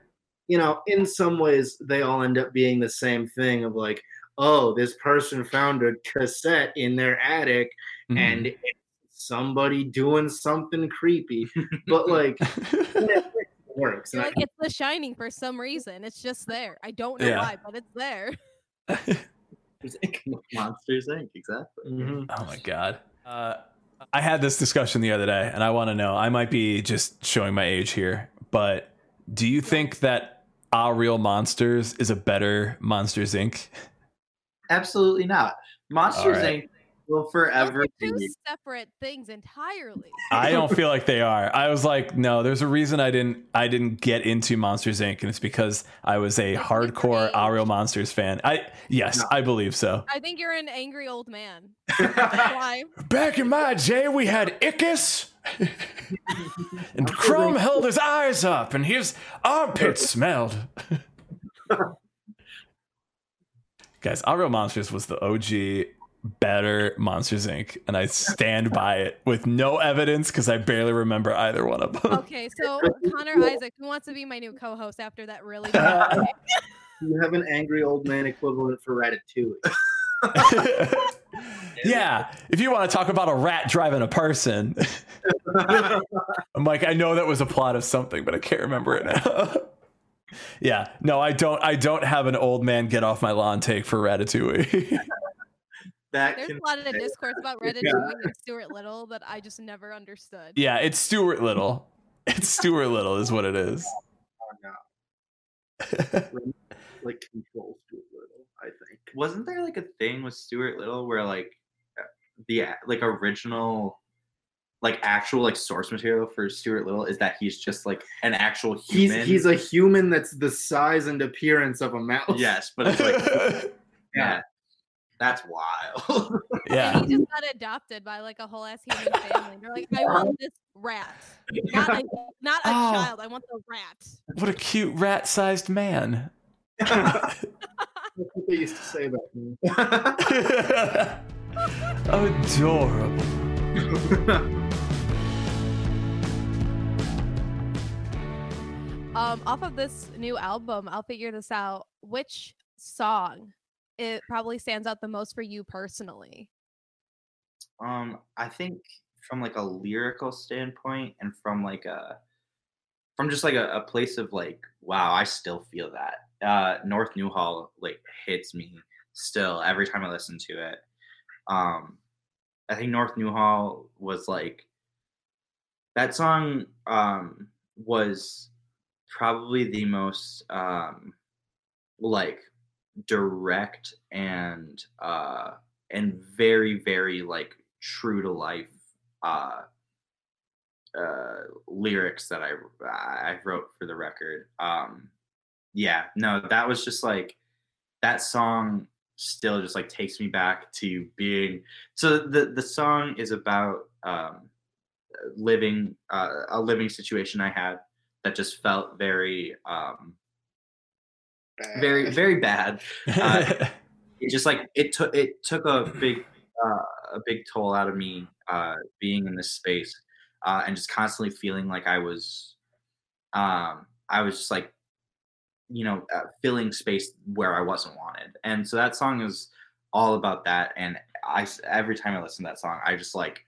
you know, in some ways, they all end up being the same thing of like, oh, this person found a cassette in their attic Mhm. and it's somebody doing something creepy, but like it works. You're like it's The Shining for some reason. It's just there. I don't know Yeah. why, but it's there. Monsters Inc. Exactly. I, Mhm. Oh my god. Uh, I had this discussion the other day, and I want to know. I might be just showing my age here, but do you think that Aaahh!!! Real Monsters is a better Monsters Inc? Absolutely not. Monsters Alright. Inc. will forever are two be. separate things entirely. I don't feel like they are. I was like, no. There's a reason I didn't. I didn't get into Monsters Inc, and it's because I was a hardcore different Our Real age. Monsters fan. I yes, No. I believe so. I think you're an angry old man. Why? Back in my day, we had Ickis. and Krumm held his eyes up, and his armpit smelled. Guys, Aaahh!!! Real Monsters was the OG better Monsters Inc. And I stand by it with no evidence because I barely remember either one of them. Okay, so Connor Isaac, who wants to be my new co-host after that really bad you have an angry old man equivalent for Ratatouille. yeah, if you want to talk about a rat driving a person, I'm like, I know that was a plot of something, but I can't remember it now. Yeah, no, I don't. I don't have an old man get off my lawn take for Ratatouille. That There's can a lot of discourse about Ratatouille and Stuart Little that I just never understood. yeah, it's Stuart Little. It's Stuart Little, is what it is. Oh, no. Like control Stuart Little, I think. wasn't there like a thing with Stuart Little where like uh, the like original like actual like source material for Stuart Little is that he's just like an actual He's human. he's a human that's the size and appearance of a mouse. yes, but it's like yeah, that's wild. yeah. He just got adopted by like a whole ass human family. They're like, I want this rat, not a, not a Oh. child. I want the rat. What a cute rat-sized man. That's what they used to say about me. Adorable. Um, off of this new album, I'll figure this out. Which song it probably stands out the most for you personally? um, I think from like a lyrical standpoint and from like a from just like a, a place of like wow, I still feel that. Uh, North Newhall like hits me still every time I listen to it. Um, I think North Newhall was like that song um, was probably the most um, like direct and uh, and very very like true to life uh, uh, lyrics that I I wrote for the record. Um, yeah, no, that was just like that song still just like takes me back to being so the the song is about um living uh, a living situation i had that just felt very um very very bad. Uh, it just like it took it took a big uh, a big toll out of me uh being in this space uh and just constantly feeling like i was um i was just like you know uh, filling space where i wasn't wanted. And so that song is all about that and i every time i listen to that song i just like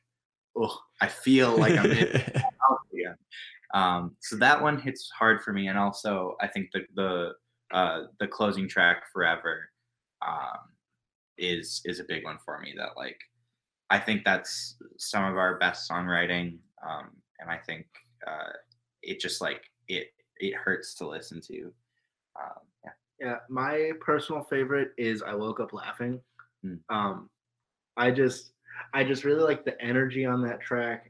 oh i feel like i'm in. Um, so that one hits hard for me, and also I think the the uh, the closing track "Forever" um, is is a big one for me. That like I think that's some of our best songwriting, um, and I think uh, it just like it it hurts to listen to. Um, yeah. Yeah, my personal favorite is I woke up laughing. Hmm. Um, I just I just really like the energy on that track, and I I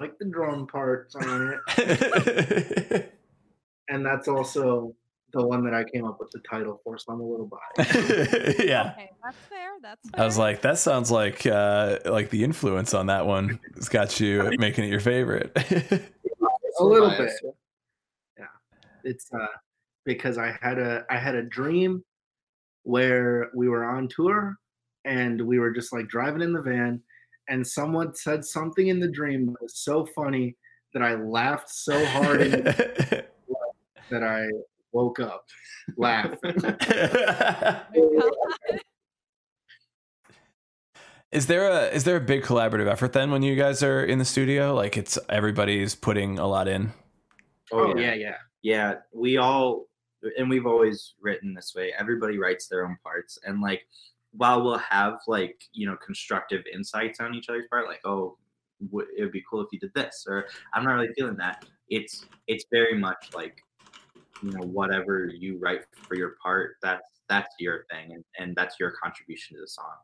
like the drum parts on it, and that's also the one that I came up with the title for. So I'm a little biased. yeah. Okay, that's fair. That's fair. I was like, that sounds like uh like the influence on that one has got you making it your favorite. a little bit. Yeah, it's uh because I had a I had a dream where we were on tour and we were just like driving in the van and someone said something in the dream that was so funny that I laughed so hard in- that I woke up laughing. Is there a is there a big collaborative effort then when you guys are in the studio? Like it's everybody's putting a lot in. Oh, oh yeah, yeah. yeah we all and we've always written this way everybody writes their own parts and like while we'll have like you know constructive insights on each other's part like oh w- it would be cool if you did this or i'm not really feeling that it's it's very much like you know whatever you write for your part that's that's your thing and, and that's your contribution to the song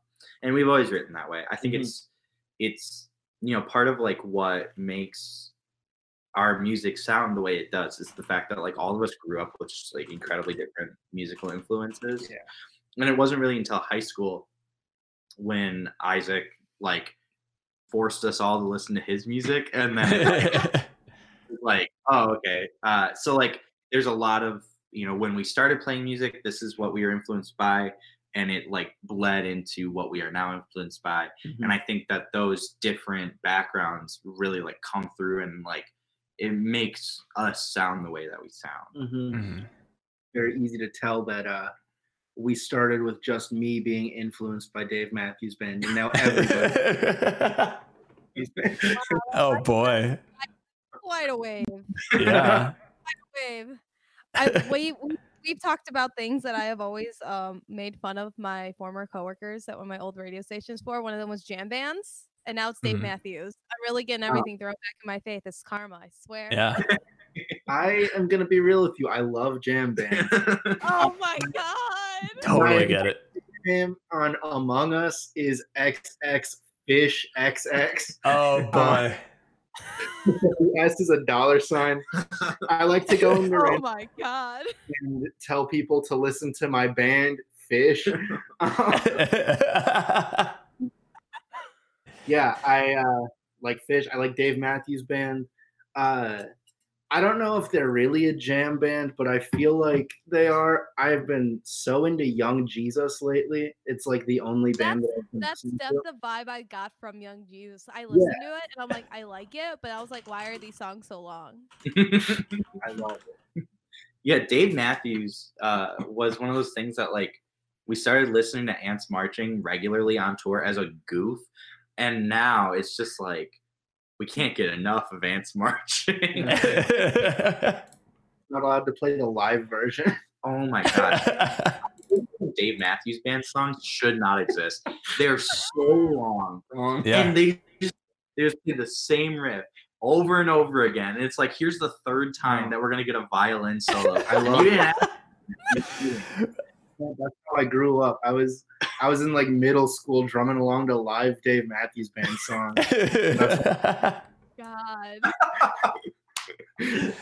and we've always written that way i think Mhm. it's it's you know part of like what makes our music sound the way it does is the fact that like all of us grew up with just like incredibly different musical influences. Yeah. And it wasn't really until high school when Isaac like forced us all to listen to his music and then like oh okay. Uh so like there's a lot of you know when we started playing music this is what we were influenced by and it like bled into what we are now influenced by. And i think that those different backgrounds really like come through and like it makes us sound the way that we sound. Hmm Mhm. Very easy to tell that uh, we started with just me being influenced by Dave Matthews Band, and now everybody. oh boy. Quite a wave. Yeah. wave. I we, we we've talked about things that I have always um made fun of my former coworkers that were my old radio stations for. One of them was jam bands, and now it's Dave Mhm. Matthews. I'm really getting everything thrown back in my face. It's karma, I swear. Yeah. I am gonna be real with you. I love jam bands. Oh my god. Totally My- get it. Him on Among Us is XX Fish XX. Oh boy. The S is a dollar sign. I like to go in the Oh my god. and tell people to listen to my band Phish. yeah, I uh, like Phish. I like Dave Matthews Band. Uh, I don't know if they're really a jam band, but I feel like they are. I've been so into Young Jesus lately. It's like the only band that I've been That's that's to. the vibe I got from Young Jesus. I listened to it and I'm like, I like it, but I was like, why are these songs so long? I love it. yeah dave matthews uh was one of those things that like we started listening to ants marching regularly on tour as a goof and now it's just like we can't get enough of ants marching. Not allowed to play the live version. oh my god. Dave matthews band songs should not exist. They're so long. Uh-huh. Yeah. and they just they just play the same riff over and over again. And it's like here's the third time that we're gonna get a violin solo. I love it. Didn't have That's how I grew up. I was I was in like middle school drumming along to live Dave Matthews Band songs. God.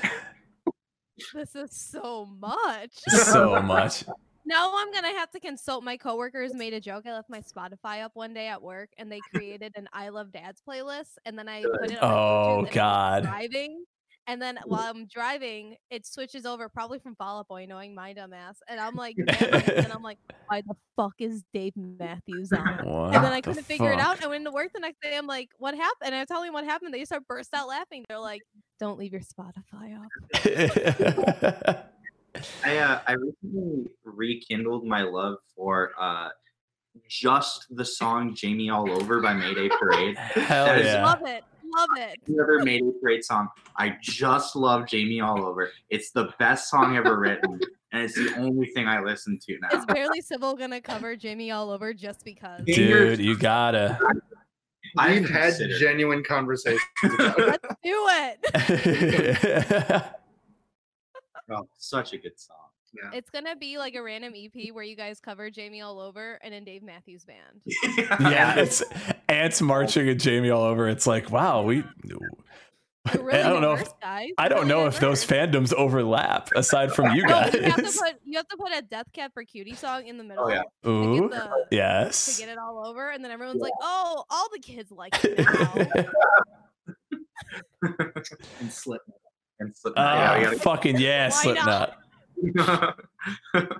this is so much. so much. Now I'm gonna have to consult my coworkers. Made a joke. I left my Spotify up one day at work, and they created an "I Love Dads" playlist, and then I put it on. Oh, Bluetooth and I was God. Driving, and then while I'm driving, it switches over, probably from Fall Out Boy, knowing my dumb ass, and I'm like, and I'm like, why the fuck is Dave Matthews on? What And then I the couldn't figure it out. And I went to work the next day. I'm like, what happened? And I tell them what happened. They start burst out laughing. They're like, don't leave your Spotify off. I uh, I recently rekindled my love for uh, just the song "Jamie All Over" by Mayday Parade. Hell That is yeah. Love it. Love it. Another Mayday Parade song. I just love "Jamie All Over." It's the best song ever written, and it's the only thing I listen to now. Is Barely Civil gonna cover Jamie all over just because? Dude, you gotta. I've had genuine conversations about it. Let's do it. Oh, such a good song. It's gonna be like a random EP where you guys cover Jamie all over and in Dave Matthews Band. yeah, it's ants marching and Jamie all over. It's like, wow, we. Really I don't know. If, guys. I don't know if those fandoms overlap. Aside from you No, guys. you have to put you have to put a Death Cab for Cutie song in the oh, middle Oh, yeah. to Ooh, get the to get it all over, and then everyone's like, "Oh, all the kids like it now." and Slipknot. And so, Oh, ah, yeah, we fucking yeah, Why not? Slipknot.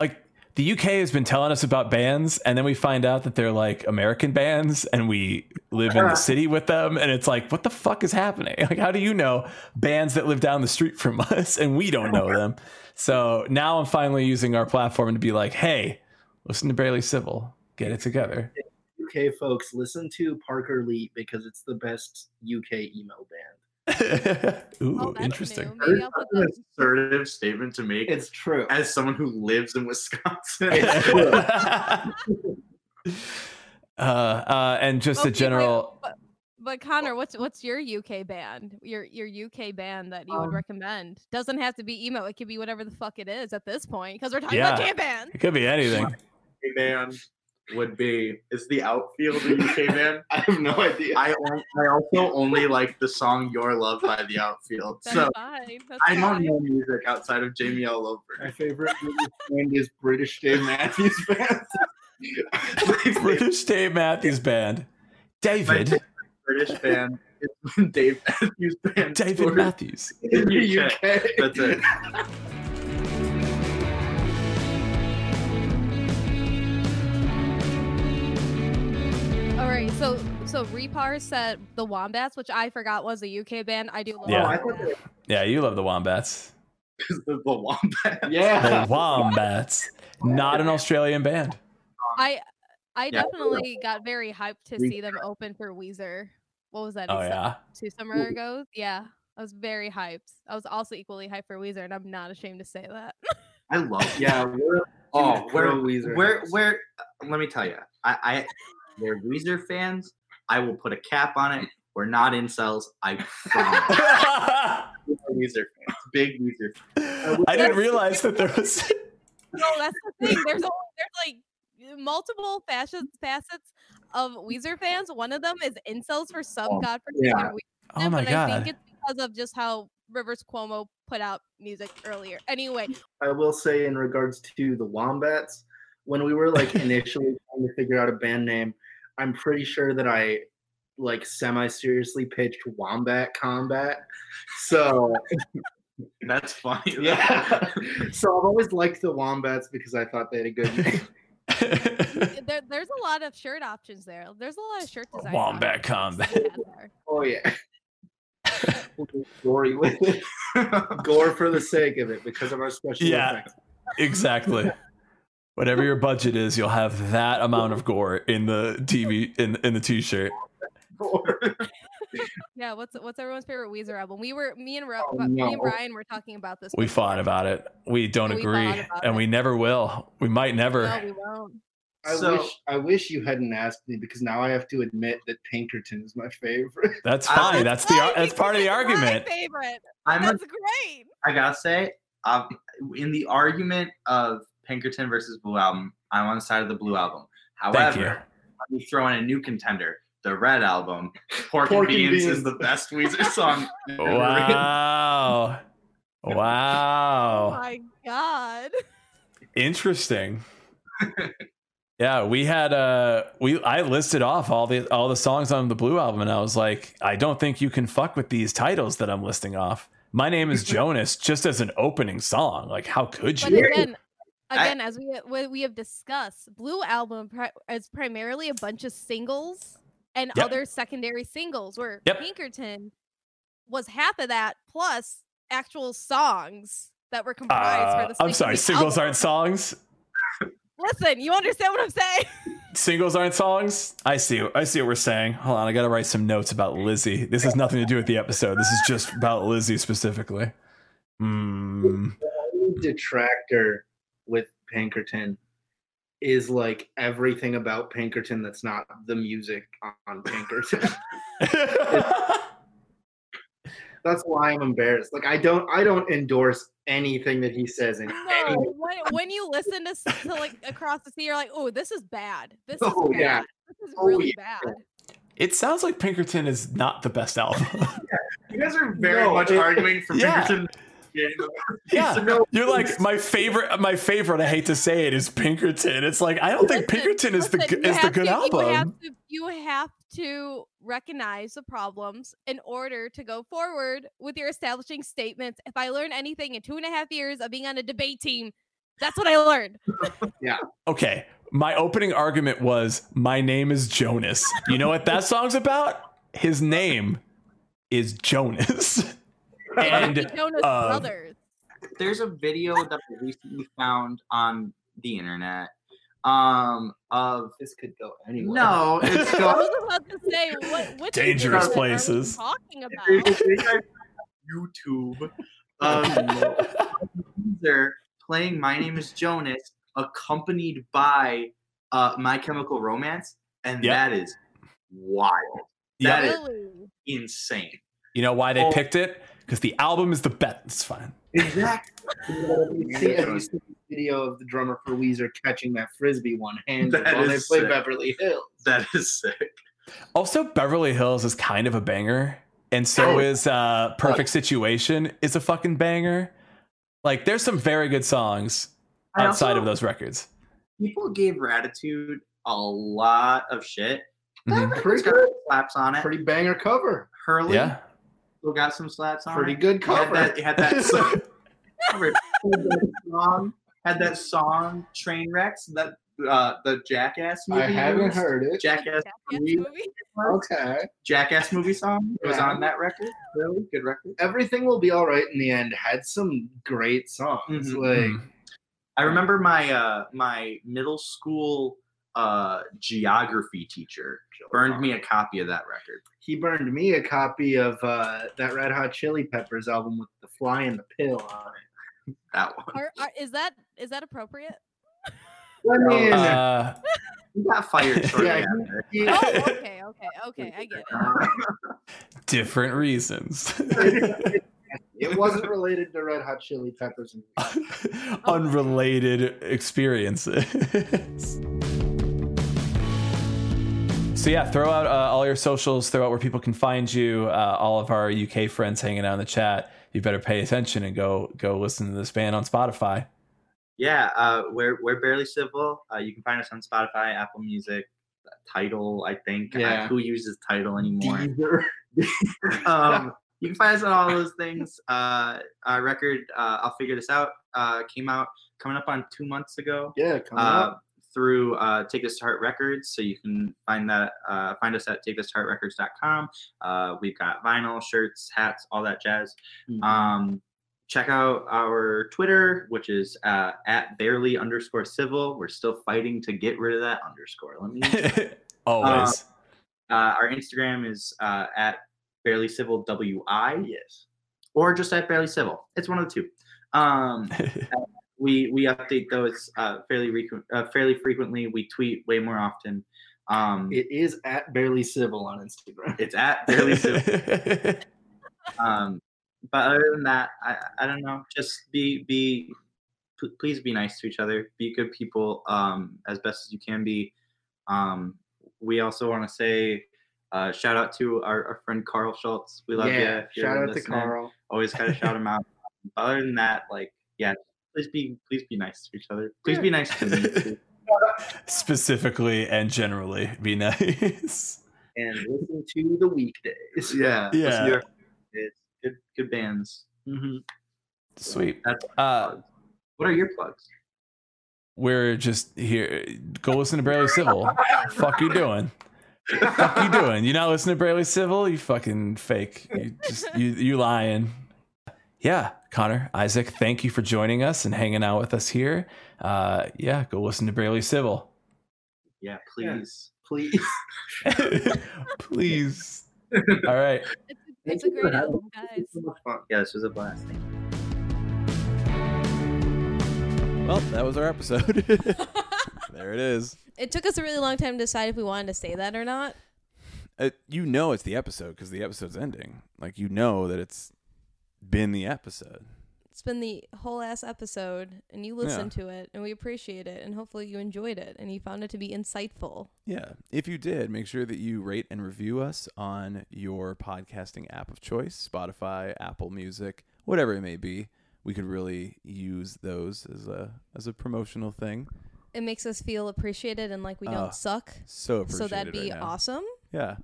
Like the UK has been telling us about bands, and then we find out that they're like American bands, and we live in the city with them, and it's like, what the fuck is happening? Like, how do you know bands that live down the street from us, and we don't know them? So now I'm finally using our platform to be like, hey, listen to Barely Civil, get it together. UK folks, listen to Parker Lee because it's the best UK emo band. Ooh, Oh, interesting. Maybe I'll put an assertive statement to make It's true. as someone who lives in Wisconsin. uh, uh, and just Okay, a general. but, but Connor, what's what's your UK band? Your your UK band that you would Um, recommend? Doesn't have to be emo. It could be whatever the fuck it is at this point because we're talking Yeah. about jam band. It could be anything. UK band would be is the outfield a UK band? I have no idea. I I also only like the song "Your Love" by the outfield, That's so fine. That's I don't fine. know music outside of Jamie L. My favorite British band is British Dave Matthews Band. British Dave Matthews Band. David. British band is Dave Matthews Band. David Matthews. in the UK. UK. That's it. All right, so so Repar said the Wombats, which I forgot was a UK band. I do love. Yeah. Oh, them. Yeah, you love the Wombats. the, the Wombat. Yeah. The Wombats. Not an Australian band. I I Yeah. definitely got very hyped to see them open for Weezer. What was that? Oh, some- yeah. two summer ago. Yeah, I was very hyped. I was also equally hyped for Weezer, and I'm not ashamed to say that. I love. Yeah, we're Oh, huge where, pro Weezer where, fans. where? Let me tell you, I, I, they're Weezer fans. I will put a cap on it. We're not incels. I promise. Weezer fans, big Weezer. Fans. I didn't realize that there was. no, that's the thing. There's only, there's like multiple facets facets of Weezer fans. One of them is incels for some Oh, godforsaken yeah. reason. Oh my but I think it's because of just how Rivers Cuomo put out music earlier. Anyway, I will say in regards to the Wombats, when we were like initially trying to figure out a band name, I'm pretty sure that I like semi seriously pitched Wombat Combat. So That's funny. yeah. so I've always liked the Wombats because I thought they had a good name. there, there's a lot of shirt options there. There's a lot of shirt design. Wombat combat. Oh yeah. Gory with it. Gore for the sake of it because of our special Yeah. effects. exactly. Whatever your budget is, you'll have that amount of gore in the TV in in the t-shirt. Yeah, what's what's everyone's favorite Weezer album? We were me and Ro- Oh, but me and no. Brian were talking about this. We fought about it. We don't We agree, and it. we never will. We might never. No, we won't. I So- wish I wish you hadn't asked me because now I have to admit that Pinkerton is my favorite. That's I- fine. That's the ar- Fine, that's part of the because my argument. Favorite. I'm a, That's great. I gotta say, um, in the argument of Pinkerton versus Blue Album, I'm on the side of the Blue Album. Thank you. However, let me throw in a new contender, the Red Album. Pork, Pork and and Beans, Beans. is the best Weezer song. ever written. Wow. Oh Wow. my god. Interesting. Yeah, we had uh we I listed off all the all the songs on the Blue album and I was like, I don't think you can fuck with these titles that I'm listing off. My name is Jonas just as an opening song. Like how could But you? Again, I- as we we we have discussed, Blue Album pri- is primarily a bunch of singles and Yep. other secondary singles. Where Yep. Pinkerton was half of that plus actual songs that were comprised Uh, for the. I'm sorry, singles aren't songs. Listen, you understand what I'm saying? Singles aren't songs. I see. I see what we're saying. Hold on, I gotta write some notes about Lizzie. This has nothing to do with the episode. This is just about Lizzie specifically. Hmm. The only detractor with Pinkerton is like everything about Pinkerton that's not the music on Pinkerton. that's why I'm embarrassed. Like I don't I don't endorse anything that he says in any No, when, when you listen to, to like across the sea, you're like, oh, this is bad. This is Oh, bad. yeah. This is Oh, really yeah. bad. it sounds like Pinkerton is not the best album. You guys are very No, much it- arguing for Yeah. Pinkerton. Yeah. You're like my favorite. My favorite. I hate to say it is Pinkerton. It's like I don't think Listen, Pinkerton is the listen, g- you is the good to- You have, album. to, you have to recognize the problems in order to go forward with your establishing statements. If I learn anything in two and a half years of being on a debate team, that's what I learned. Yeah. Okay, my opening argument was my name is Jonas. You know what that song's about? His name is Jonas. and Jonas uh, Brothers. There's a video that I recently found on the internet um of This could go anywhere. no, it's I was about to say what which Dangerous music are we places. talking about. YouTube. Um, they're playing "My Name Is Jonas," accompanied by uh, "My Chemical Romance," and Yep. that is wild. Yeah. That is Really? insane. You know why they Oh. picked it? Because the album is the best. It's fine. Exactly. Have you seen, have you seen the video of the drummer for Weezer catching that frisbee one handed while they play sick. Beverly Hills? That is sick. Also, Beverly Hills is kind of a banger, and so Oh. is uh, Perfect Situation is a fucking banger. Like, there's some very good songs outside also- of those records. People gave Raditude a lot of shit. That Mhm. Pretty good. slaps on it. Pretty banger cover. Hurley Yeah. Still got some slaps on Pretty it. good cover. it had that song. It had that song. Had that song Train Wrecks that uh, the Jackass movie. I haven't used. heard it. Jackass Jackass movie. movie? Okay. Jackass movie song was Yeah. on that record. Really good record. Everything will be all right in the end. Had some great songs. Mhm. Like Mhm. I remember my uh, my middle school uh, geography teacher burned me a copy of that record. he burned me a copy of uh, that Red Hot Chili Peppers album with the fly and the pill on it. That one. Are, are, is that is that appropriate? I mean, Uh, He got fired shortly Yeah, after. he- Oh, okay, okay, okay. I get it. different reasons. it wasn't related to Red Hot Chili Peppers. And Unrelated experiences. So yeah, throw out uh, all your socials. Throw out where people can find you. Uh, all of our UK friends hanging out in the chat. You better pay attention and go go listen to this band on Spotify. Yeah, uh, we're we're barely civil. Uh, you can find us on Spotify, Apple Music, Tidal. I think. Yeah. Uh, who uses Tidal anymore? Um, you can find us on all those things. Uh, our record, uh, I'll figure this out. Uh, came out coming up on two months ago. Yeah, come Uh, up. Through uh, Take This to Heart Records, so you can find that uh, find us at takethistoheartrecords.com. Uh, we've got vinyl, shirts, hats, all that jazz. Mm-hmm. Um, check out our Twitter, which is uh, at barely underscore civil. We're still fighting to get rid of that underscore. Let me. Always. uh, our Instagram is uh, at barely civil wi. yes. or just at barely civil. It's one of the two. Um, we we update those uh, fairly uh, fairly frequently. We tweet way more often. Um, It is at barely civil on Instagram. it's at barely civil. Um, but other than that, I, I don't know. Just be be p- please be nice to each other. Be good people um, as best as you can be. Um, we also want to say uh, shout out to our, our friend Carl Schultz. We love you. yeah. you're Shout out to. Carl. Always gotta shout him out. But other than that, like yeah, please be please be nice to each other. Please be nice to me. Specifically and generally, be nice. And listen to the weekdays. Yeah, Yeah. it's good good bands. Mm-hmm. Sweet. That's Uh, what are your plugs? we're just here. Go listen to Barely Civil. Fuck you doing? Fuck you doing? You not listen to Barely Civil? You fucking fake. You just you you lying. Yeah, Connor, Isaac, thank you for joining us and hanging out with us here. Uh, yeah, go listen to Barely Civil. Yeah, please. Please. Please. All right. It's, a- it's a great album, guys. So. Yeah, this was a blast. Well, that was our episode. there it is. It took us a really long time to decide if we wanted to say that or not. Uh, you know it's the episode because the episode's ending. Like you know that it's been the episode. It's been the whole ass episode, and you listened to it, and we appreciate it, and hopefully you enjoyed it, and you found it to be insightful. Yeah. If you did, make sure that you rate and review us on your podcasting app of choice Spotify, Apple Music, whatever it may be. We could really use those as a as a promotional thing. It makes us feel appreciated and like we don't Ah, suck. So. So that'd be right awesome. Yeah.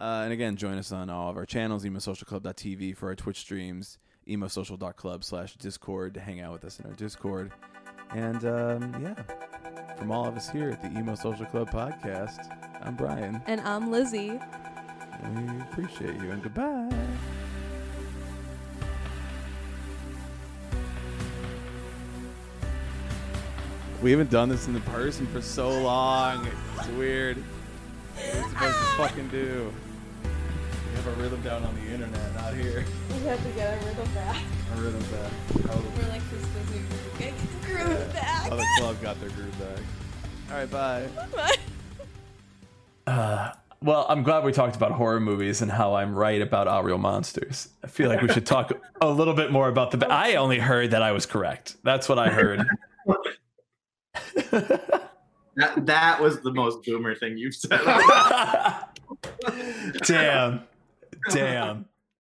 Uh, and again, join us on all of our channels, emosocialclub.tv for our Twitch streams, emosocial.club slash Discord to hang out with us in our Discord. And um, yeah, from all of us here at the Emo Social Club podcast, I'm Brian. And I'm Lizzie. We appreciate you and goodbye. We haven't done this in the person for so long. It's weird. What are we supposed to fucking do? We have a rhythm down on the internet, not here. We have to get a rhythm back. A rhythm back. Oh, We're like Christmas groove. Get the groove back. oh, the club got their groove back. All right, bye. Uh, well, I'm glad we talked about horror movies and how I'm right about Aaahh!!! Real Monsters. I feel like we should talk a little bit more about the. I only heard that I was correct. That's what I heard. That that was the most boomer thing you've said. damn, damn.